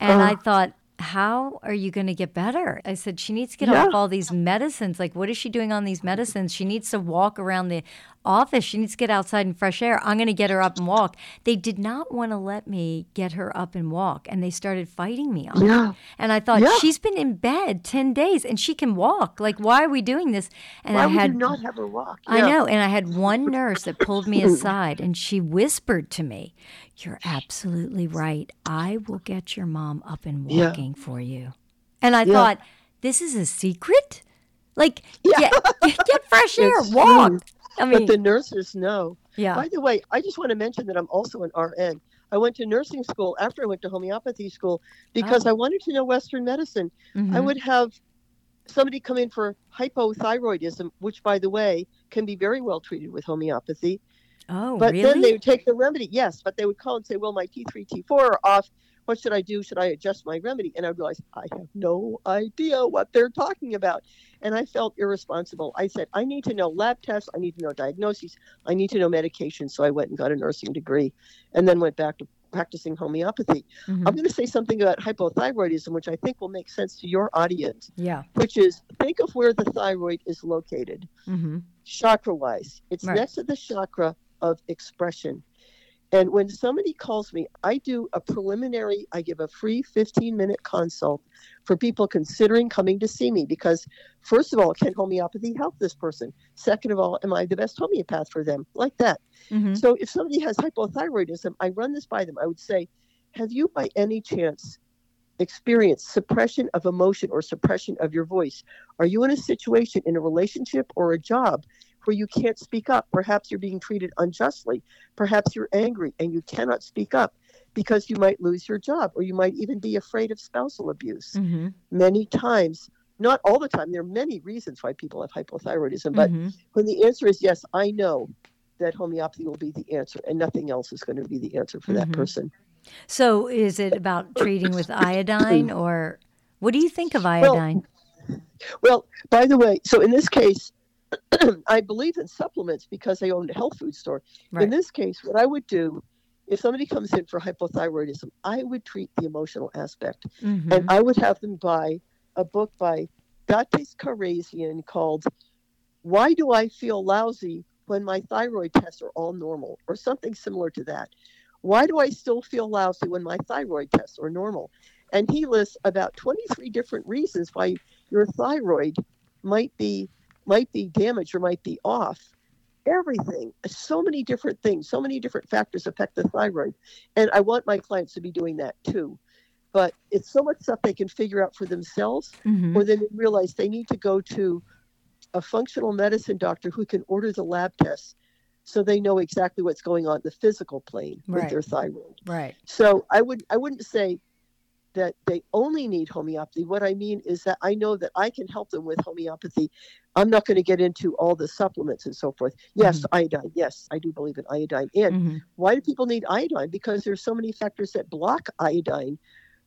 Speaker 1: And I uh-huh. thought, how are you going to get better? I said, she needs to get off all these medicines. Like, what is she doing on these medicines? She needs to walk around the office. She needs to get outside in fresh air. I'm going to get her up and walk. They did not want to let me get her up and walk, and they started fighting me on it. And I thought,
Speaker 2: Yeah.
Speaker 1: she's been in bed 10 days and she can walk. Like, why are we doing this? And
Speaker 2: Why
Speaker 1: I had
Speaker 2: you not have her walk?
Speaker 1: I know. And I had one nurse that pulled me aside and she whispered to me, You're absolutely right. I will get your mom up and
Speaker 2: Yeah.
Speaker 1: walking for you. And I
Speaker 2: Yeah.
Speaker 1: thought, This is a secret? Like, get, get fresh air, walk.
Speaker 2: true.
Speaker 1: I mean,
Speaker 2: But the nurses know.
Speaker 1: yeah.
Speaker 2: By the way, I just want to mention that I'm also an RN. I went to nursing school after I went to homeopathy school because
Speaker 1: Oh.
Speaker 2: I wanted to know Western medicine. I
Speaker 1: Mhm.
Speaker 2: would have somebody come in for hypothyroidism, which, by the way, can be very well treated with homeopathy.
Speaker 1: Oh,
Speaker 2: But
Speaker 1: really?
Speaker 2: then they would take the remedy. Yes, but they would call and say, "Well, my T3, T4 are off. What should I do? Should I adjust my remedy?" And I realized I have no idea what they're talking about, and I felt irresponsible. I said, "I need to know lab tests. I need to know diagnoses. I need to know medication." So I went and got a nursing degree, and then went back to practicing homeopathy.
Speaker 1: Mhm.
Speaker 2: I'm going to say something about hypothyroidism, which I think will make sense to your audience,
Speaker 1: yeah.
Speaker 2: which is think of where the thyroid is located
Speaker 1: hmm
Speaker 2: chakra wise. It's
Speaker 1: Right.
Speaker 2: next to the chakra of expression. And when somebody calls me, I do a preliminary, I give a free 15 minute consult for people considering coming to see me because, first of all, can homeopathy help this person? Second of all, am I the best homeopath for them? Like that.
Speaker 1: hmm
Speaker 2: So if somebody has hypothyroidism, I run this by them. I would say, have you by any chance experienced suppression of emotion or suppression of your voice? Are you in a situation in a relationship or a job where you can't speak up? Perhaps you're being treated unjustly. Perhaps you're angry and you cannot speak up because you might lose your job or you might even be afraid of spousal abuse.
Speaker 1: hmm
Speaker 2: Many times, not all the time, there are many reasons why people have hypothyroidism, but
Speaker 1: hmm
Speaker 2: when the answer is yes, I know that homeopathy will be the answer and nothing else is going to be the answer for that
Speaker 1: Mhm.
Speaker 2: person.
Speaker 1: So is it about treating with iodine or what do you think of iodine?
Speaker 2: Well, by the way, so in this case, I believe in supplements because I own a health food store.
Speaker 1: Right.
Speaker 2: In this case, what I would do if somebody comes in for hypothyroidism, I would treat the emotional aspect
Speaker 1: Mhm.
Speaker 2: and I would have them buy a book by Datis Kharrazian called Why Do I Feel Lousy When My Thyroid Tests Are All Normal? or something similar to that. Why do I still feel lousy when my thyroid tests are normal? And he lists about 23 different reasons why your thyroid might be might be damaged or might be off. Everything, so many different things, so many different factors affect the thyroid. And I want my clients to be doing that too but it's so much stuff they can figure out for themselves
Speaker 1: Mhm.
Speaker 2: or then they realize they need to go to a functional medicine doctor who can order the lab tests so they know exactly what's going on in the physical plane with
Speaker 1: Right.
Speaker 2: their thyroid
Speaker 1: Right.
Speaker 2: so i would i wouldn't say that they only need homeopathy what i mean is that i know that i can help them with homeopathy i'm not going to get into all the supplements and so forth yes iodine yes i do believe in iodine and
Speaker 1: Mhm.
Speaker 2: why do people need iodine? Because there's so many factors that block iodine.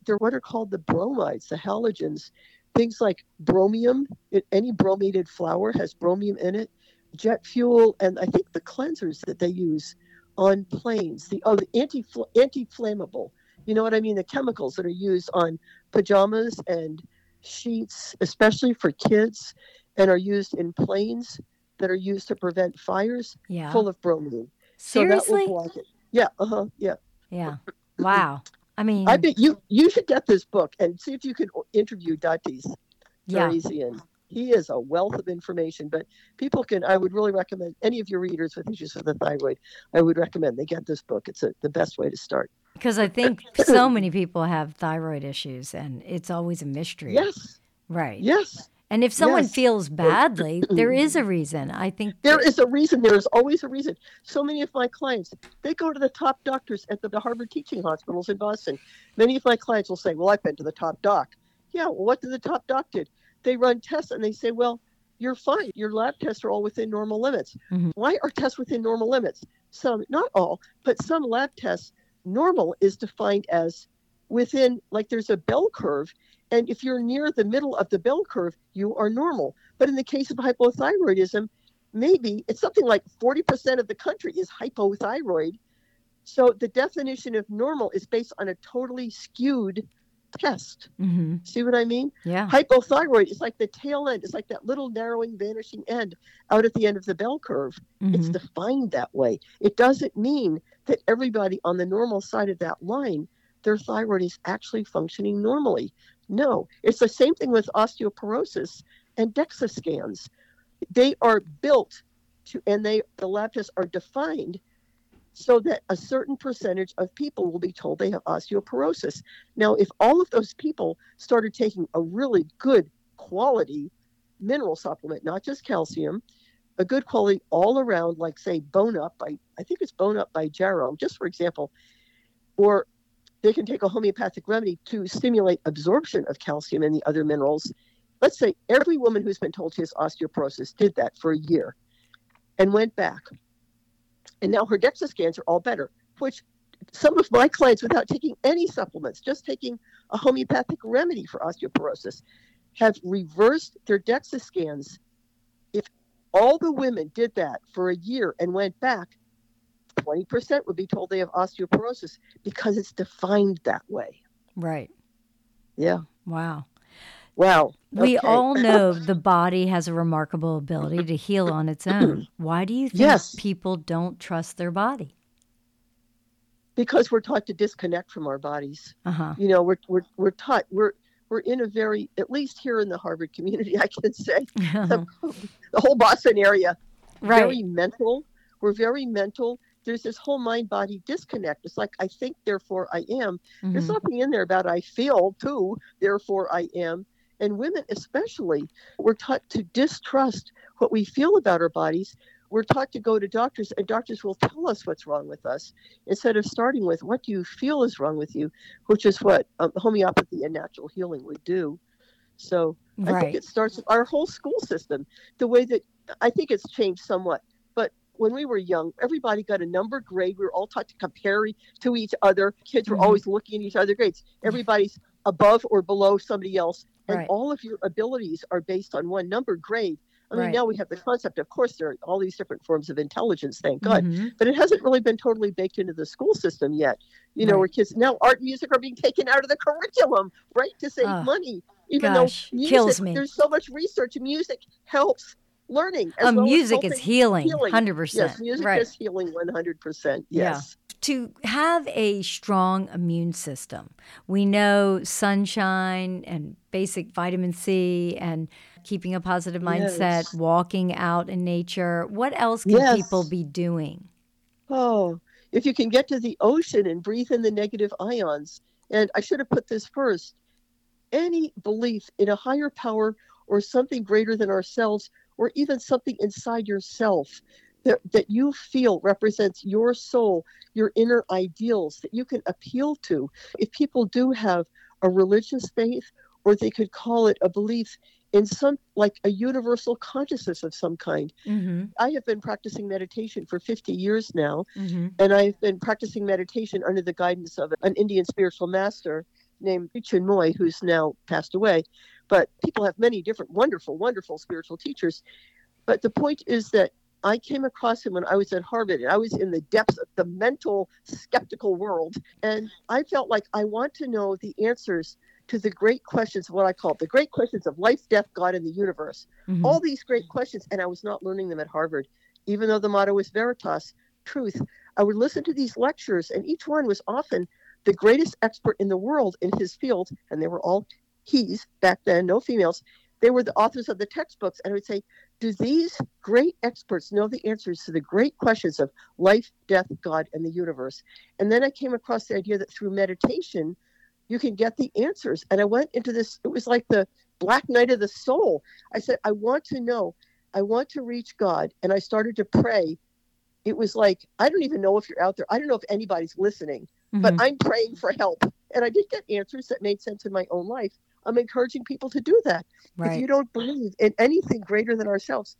Speaker 2: They're what are called the bromides, the halogens. Things like bromium, any bromated flour has bromium in it, jet fuel, and I think the cleansers that they use on planes, the oh, the anti anti-flammable. You know what I mean? The chemicals that are used on pajamas and sheets, especially for kids, and are used in planes that are used to prevent fires,
Speaker 1: Yeah.
Speaker 2: full of bromine. So
Speaker 1: Seriously?
Speaker 2: that will block it. Yeah, uh-huh, yeah.
Speaker 1: yeah. Wow. I mean,
Speaker 2: I bet you you should get this book and see if you can interview Datis
Speaker 1: yeah.
Speaker 2: He is a wealth of information, but people can. I would really recommend any of your readers with issues with the thyroid. I would recommend they get this book. It's a, the best way to start.
Speaker 1: Because I think so many people have thyroid issues and it's always a mystery.
Speaker 2: Yes,
Speaker 1: Right.
Speaker 2: yes.
Speaker 1: And if someone
Speaker 2: Yes.
Speaker 1: feels badly, there is a reason. I think
Speaker 2: There is a reason. There is always a reason. So many of my clients, they go to the top doctors at the, Harvard teaching hospitals in Boston. Many of my clients will say, "Well, I've been to the top doc." Yeah. Well, what did the top doc did? they run tests and they say, well, you're fine. Your lab tests are all within normal limits.
Speaker 1: Mhm.
Speaker 2: Why are tests within normal limits? Some, not all, but some lab tests, normal is defined as within, like there's a bell curve. And if you're near the middle of the bell curve, you are normal. But in the case of hypothyroidism, maybe it's something like 40% of the country is hypothyroid. So the definition of normal is based on a totally skewed test.
Speaker 1: hmm
Speaker 2: See what I mean?
Speaker 1: Yeah.
Speaker 2: Hypothyroid is like the tail end. It's like that little narrowing, vanishing end out at the end of the bell curve. It's
Speaker 1: Mhm.
Speaker 2: defined that way. It doesn't mean that everybody on the normal side of that line, their thyroid is actually functioning normally. No, it's the same thing with osteoporosis and DEXA scans. They are built to, and they the lab tests are defined so that a certain percentage of people will be told they have osteoporosis. Now, if all of those people started taking a really good quality mineral supplement, not just calcium, a good quality all around, like say Bone Up by I think it's Bone Up by Jarrow, just for example, or they can take a homeopathic remedy to stimulate absorption of calcium and the other minerals. Let's say every woman who's been told she has osteoporosis did that for a year and went back. And now her DEXA scans are all better, which some of my clients, without taking any supplements, just taking a homeopathic remedy for osteoporosis, have reversed their DEXA scans. If all the women did that for a year and went back, 20% would be told they have osteoporosis because it's defined that way.
Speaker 1: Right.
Speaker 2: Yeah.
Speaker 1: Wow.
Speaker 2: Wow.
Speaker 1: We
Speaker 2: Okay.
Speaker 1: all know the body has a remarkable ability to heal on its own. Why do you think
Speaker 2: Yes.
Speaker 1: people don't trust their body?
Speaker 2: because we're taught to disconnect from our bodies.
Speaker 1: Uh huh.
Speaker 2: You know, we're we're we're taught we're we're in a very at least here in the Harvard community, I can say the, the whole Boston area
Speaker 1: right.
Speaker 2: very mental. We're very mental. There's this whole mind body disconnect. It's like I think, therefore I am. There's
Speaker 1: Mhm.
Speaker 2: something in there about I feel too, therefore I am. And women, especially, we're taught to distrust what we feel about our bodies. We're taught to go to doctors, and doctors will tell us what's wrong with us instead of starting with what do you feel is wrong with you, which is what um, homeopathy and natural healing would do. So I think it starts with our whole school system, the way that I think it's changed somewhat. But when we were young, everybody got a number grade. We were all taught to compare to each other. Kids were
Speaker 1: Mhm.
Speaker 2: always looking at each other grades. Everybody's above or below somebody else, and
Speaker 1: Right.
Speaker 2: all of your abilities are based on one number grade. I mean,
Speaker 1: Right.
Speaker 2: now we have the concept. Of course, there are all these different forms of intelligence. Thank God
Speaker 1: Mhm.
Speaker 2: but it hasn't really been totally baked into the school system yet. You know,
Speaker 1: Right.
Speaker 2: where kids now art and music are being taken out of the curriculum, right, to save
Speaker 1: Ugh,
Speaker 2: money. Even
Speaker 1: gosh,
Speaker 2: though music,
Speaker 1: kills me.
Speaker 2: there's so much research. Music helps learning. as
Speaker 1: Uh,
Speaker 2: well as
Speaker 1: music is healing,
Speaker 2: healing.
Speaker 1: 100%.
Speaker 2: Yes, music
Speaker 1: right.
Speaker 2: is healing 100%.
Speaker 1: Yeah.
Speaker 2: Yes.
Speaker 1: To have a strong immune system, we know sunshine and basic vitamin C and keeping a positive mindset,
Speaker 2: Yes.
Speaker 1: walking out in nature. What else can
Speaker 2: Yes.
Speaker 1: people be doing?
Speaker 2: Oh, if you can get to the ocean and breathe in the negative ions, and I should have put this first any belief in a higher power or something greater than ourselves, or even something inside yourself that, that you feel represents your soul, your inner ideals that you can appeal to. If people do have a religious faith, or they could call it a belief in some like a universal consciousness of some kind.
Speaker 1: Mm-hmm.
Speaker 2: I have been practicing meditation for 50 years now,
Speaker 1: Mm-hmm.
Speaker 2: and I've been practicing meditation under the guidance of an Indian spiritual master named Chinmoy, who's now passed away. But people have many different wonderful, wonderful spiritual teachers. But the point is that I came across him when I was at Harvard, and I was in the depths of the mental skeptical world, and I felt like I want to know the answers to the great questions, what I call the great questions of life, death, God, and the universe
Speaker 1: Mm-hmm.
Speaker 2: all these great questions, and I was not learning them at Harvard, even though the motto was Veritas, truth. I would listen to these lectures, and each one was often the greatest expert in the world in his field, and they were all he's back then, no females. They were the authors of the textbooks, and I would say, Do these great experts know the answers to the great questions of life, death, God, and the universe? And then I came across the idea that through meditation, you can get the answers. And I went into this, it was like the black night of the soul. I said, I want to know, I want to reach God. And I started to pray. It was like, I don't even know if you're out there. I don't know if anybody's listening, but
Speaker 1: Mhm.
Speaker 2: I'm praying for help. And I did get answers that made sense in my own life I'm encouraging people to do that.
Speaker 1: Right.
Speaker 2: If you don't believe in anything greater than ourselves,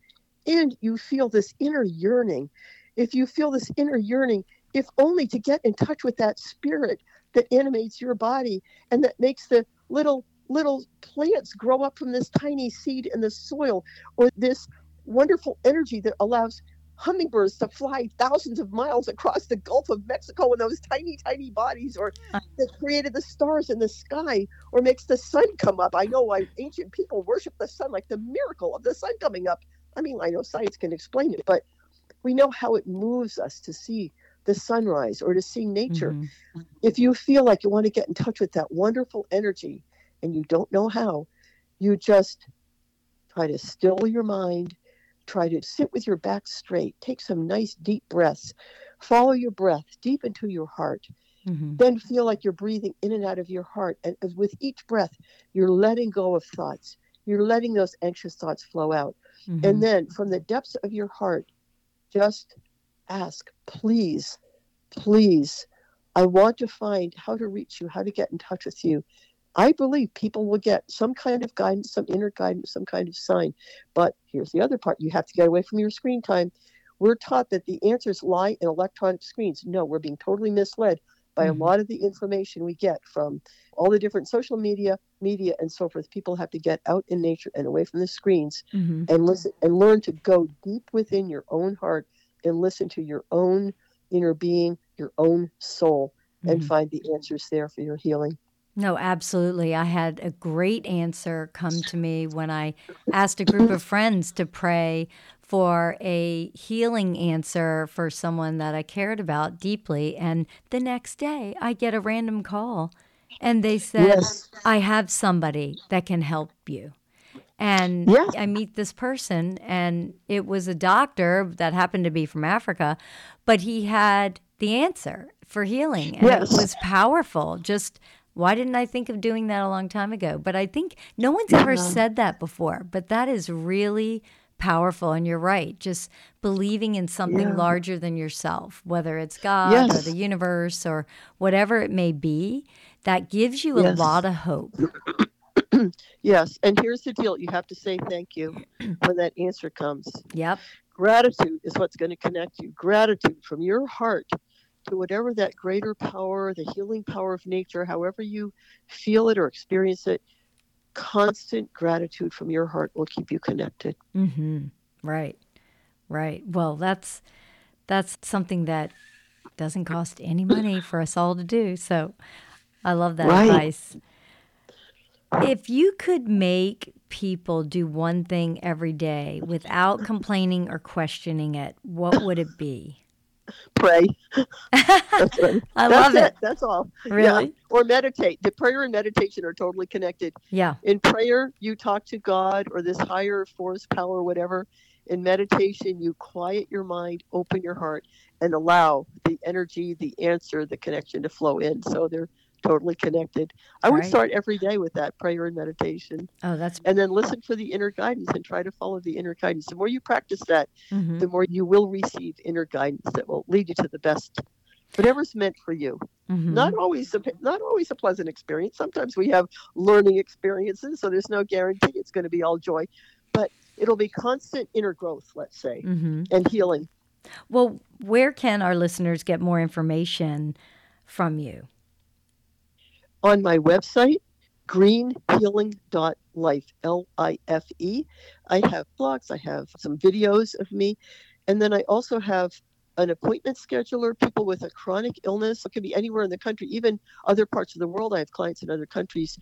Speaker 2: and you feel this inner yearning, if you feel this inner yearning, if only to get in touch with that spirit that animates your body and that makes the little little plants grow up from this tiny seed in the soil or this wonderful energy that allows hummingbirds to fly thousands of miles across the Gulf of Mexico in those tiny, tiny bodies, or that created the stars in the sky, or makes the sun come up. I know why ancient people worship the sun like the miracle of the sun coming up. I mean, I know science can explain it, but we know how it moves us to see the sunrise or to see nature. Mm-hmm. If you feel like you want to get in touch with that wonderful energy and you don't know how, you just try to still your mind try to sit with your back straight. Take some nice deep breaths. Follow your breath deep into your heart. Mm-hmm. Then feel like you're breathing in and out of your heart. And with each breath, you're letting go of thoughts. You're letting those anxious thoughts flow out. Mm-hmm. And then from the depths of your heart, just ask, please, please, I want to find how to reach you, how to get in touch with you. I believe people will get some kind of guidance, some inner guidance, some kind of sign. But here's the other part you have to get away from your screen time. We're taught that the answers lie in electronic screens. No, we're being totally misled by mm-hmm. a lot of the information we get from all the different social media, media, and so forth. People have to get out in nature and away from the screens mm-hmm. and listen and learn to go deep within your own heart and listen to your own inner being, your own soul, mm-hmm. and find the answers there for your healing.
Speaker 1: No, absolutely. I had a great answer come to me when I asked a group of friends to pray for a healing answer for someone that I cared about deeply. And the next day, I get a random call and they said, yes. I have somebody that can help you. And yeah. I meet this person, and it was a doctor that happened to be from Africa, but he had the answer for healing. And yes. it was powerful. Just why didn't I think of doing that a long time ago? But I think no one's ever said that before. But that is really powerful. And you're right. Just believing in something yeah. larger than yourself, whether it's God yes. or the universe or whatever it may be, that gives you yes. a lot of hope.
Speaker 2: yes. And here's the deal you have to say thank you when that answer comes.
Speaker 1: Yep.
Speaker 2: Gratitude is what's going to connect you. Gratitude from your heart to whatever that greater power, the healing power of nature, however you feel it or experience it, constant gratitude from your heart will keep you connected.
Speaker 1: Mm-hmm. Right, right. Well, that's that's something that doesn't cost any money for us all to do. So, I love that right. advice. If you could make people do one thing every day without complaining or questioning it, what would it be?
Speaker 2: Pray.
Speaker 1: That's I
Speaker 2: That's
Speaker 1: love it.
Speaker 2: it. That's all.
Speaker 1: Really?
Speaker 2: Yeah. Or meditate. The prayer and meditation are totally connected.
Speaker 1: Yeah.
Speaker 2: In prayer, you talk to God or this higher force, power, whatever. In meditation, you quiet your mind, open your heart, and allow the energy, the answer, the connection to flow in. So they're totally connected. I would start every day with that prayer and meditation.
Speaker 1: Oh, that's
Speaker 2: and then listen for the inner guidance and try to follow the inner guidance. The more you practice that, mm-hmm. the more you will receive inner guidance that will lead you to the best, whatever's meant for you. Mm-hmm. Not always a, not always a pleasant experience. Sometimes we have learning experiences, so there's no guarantee it's going to be all joy, but it'll be constant inner growth, let's say, mm-hmm. and healing.
Speaker 1: Well, where can our listeners get more information from you?
Speaker 2: On my website, greenhealing.life, L I F E. I have blogs, I have some videos of me, and then I also have an appointment scheduler, people with a chronic illness. It could be anywhere in the country, even other parts of the world. I have clients in other countries.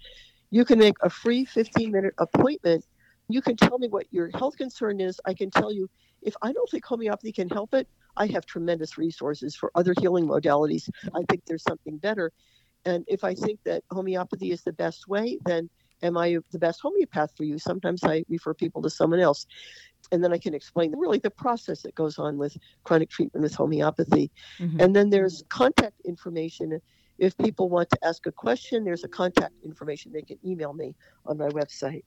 Speaker 2: You can make a free 15 minute appointment. You can tell me what your health concern is. I can tell you if I don't think homeopathy can help it, I have tremendous resources for other healing modalities. I think there's something better. And if I think that homeopathy is the best way, then am I the best homeopath for you? Sometimes I refer people to someone else. And then I can explain really the process that goes on with chronic treatment with homeopathy. Mm-hmm. And then there's contact information. If people want to ask a question, there's a contact information. They can email me on my website.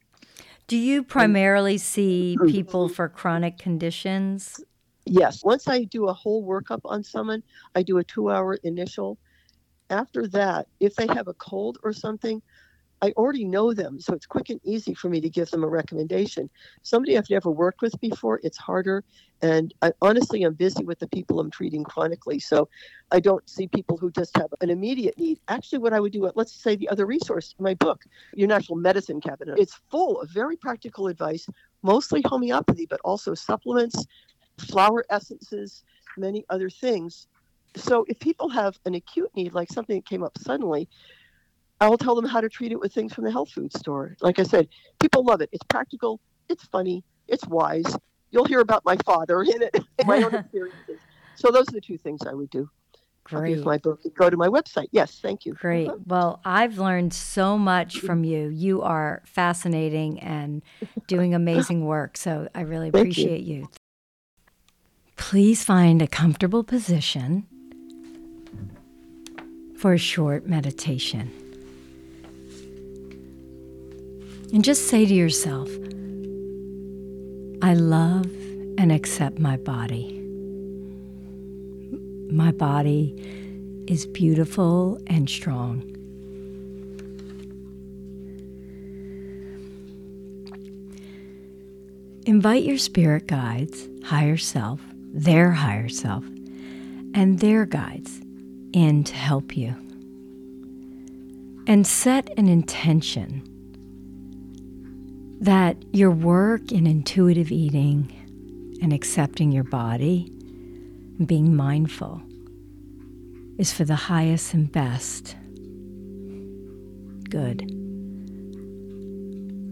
Speaker 1: Do you primarily see people for chronic conditions?
Speaker 2: Yes. Once I do a whole workup on someone, I do a two hour initial after that, if they have a cold or something, I already know them, so it's quick and easy for me to give them a recommendation. Somebody I've never worked with before, it's harder. And I, honestly, I'm busy with the people I'm treating chronically, so I don't see people who just have an immediate need. Actually, what I would do, uh, let's say the other resource, my book, Your Natural Medicine Cabinet, it's full of very practical advice, mostly homeopathy, but also supplements, flower essences, many other things. So if people have an acute need, like something that came up suddenly, I'll tell them how to treat it with things from the health food store. Like I said, people love it. It's practical, it's funny, it's wise. You'll hear about my father in it, my own experiences. So those are the two things I would do.
Speaker 1: Great.
Speaker 2: my book. Go to my website. Yes, thank you.
Speaker 1: Great. Uh-huh. Well, I've learned so much mm-hmm. from you. You are fascinating and doing amazing work. So I really appreciate you. you. Please find a comfortable position for a short meditation. And just say to yourself, I love and accept my body. My body is beautiful and strong. Invite your spirit guides, higher self, their higher self, and their guides in to help you. And set an intention that your work in intuitive eating and accepting your body and being mindful is for the highest and best good.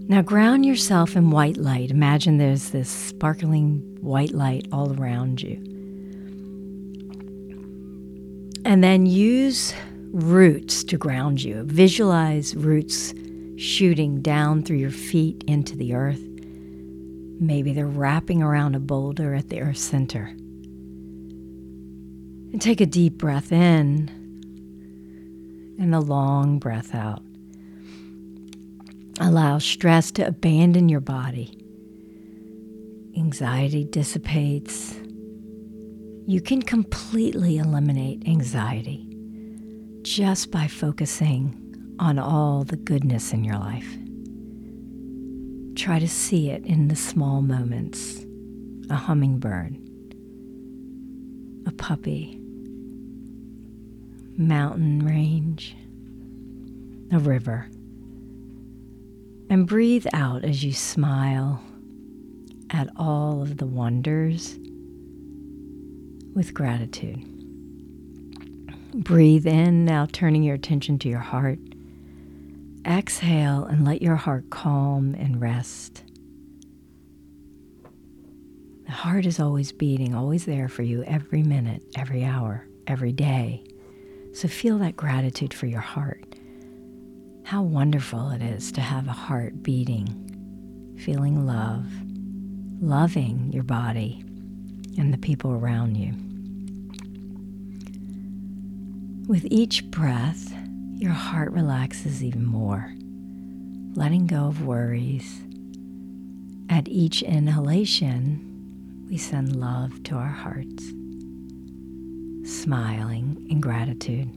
Speaker 1: Now ground yourself in white light. Imagine there's this sparkling white light all around you. And then use roots to ground you. Visualize roots shooting down through your feet into the earth. Maybe they're wrapping around a boulder at the earth's center. And take a deep breath in and a long breath out. Allow stress to abandon your body. Anxiety dissipates. You can completely eliminate anxiety just by focusing on all the goodness in your life. Try to see it in the small moments a hummingbird, a puppy, mountain range, a river. And breathe out as you smile at all of the wonders with gratitude. Breathe in, now turning your attention to your heart. Exhale and let your heart calm and rest. The heart is always beating, always there for you every minute, every hour, every day. So feel that gratitude for your heart. How wonderful it is to have a heart beating, feeling love, loving your body and the people around you. With each breath, your heart relaxes even more, letting go of worries. At each inhalation, we send love to our hearts, smiling in gratitude.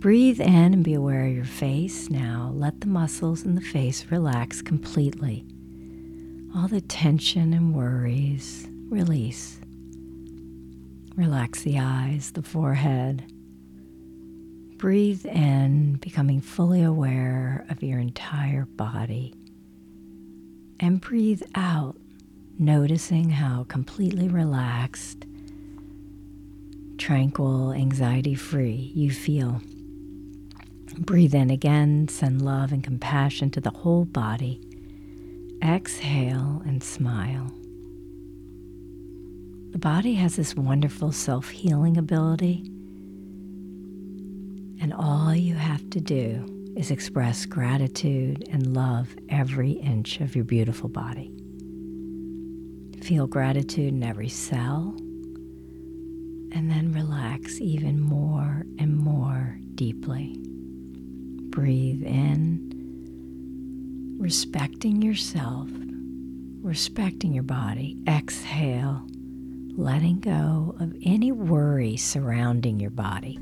Speaker 1: Breathe in and be aware of your face. Now let the muscles in the face relax completely. All the tension and worries release. Relax the eyes, the forehead, Breathe in, becoming fully aware of your entire body. And breathe out, noticing how completely relaxed, tranquil, anxiety free you feel. Breathe in again, send love and compassion to the whole body. Exhale and smile. The body has this wonderful self healing ability and all you have to do is express gratitude and love every inch of your beautiful body. Feel gratitude in every cell, and then relax even more and more deeply. Breathe in, respecting yourself, respecting your body. Exhale, letting go of any worry surrounding your body.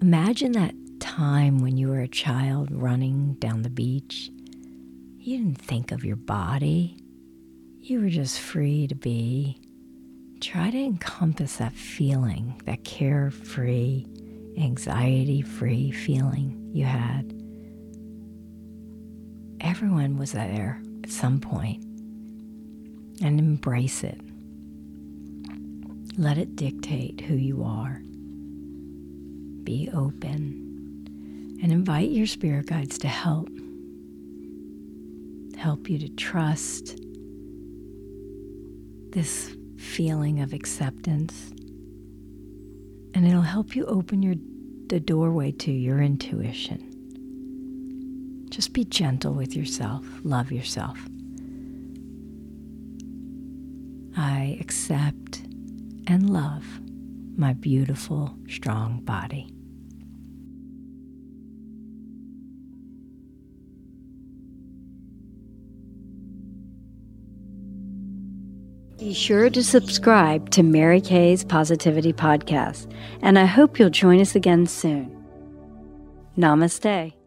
Speaker 1: Imagine that time when you were a child running down the beach, you didn't think of your body. You were just free to be. Try to encompass that feeling, that carefree, anxiety free feeling you had. Everyone was there at some point, and embrace it. Let it dictate who you are. Be open and invite your spirit guides to help. Help you to trust this feeling of acceptance. And it'll help you open your the doorway to your intuition. Just be gentle with yourself, love yourself. I accept and love my beautiful, strong body. Be sure to subscribe to Mary Kaye's Positivity Podcast, and I hope you'll join us again soon. Namaste.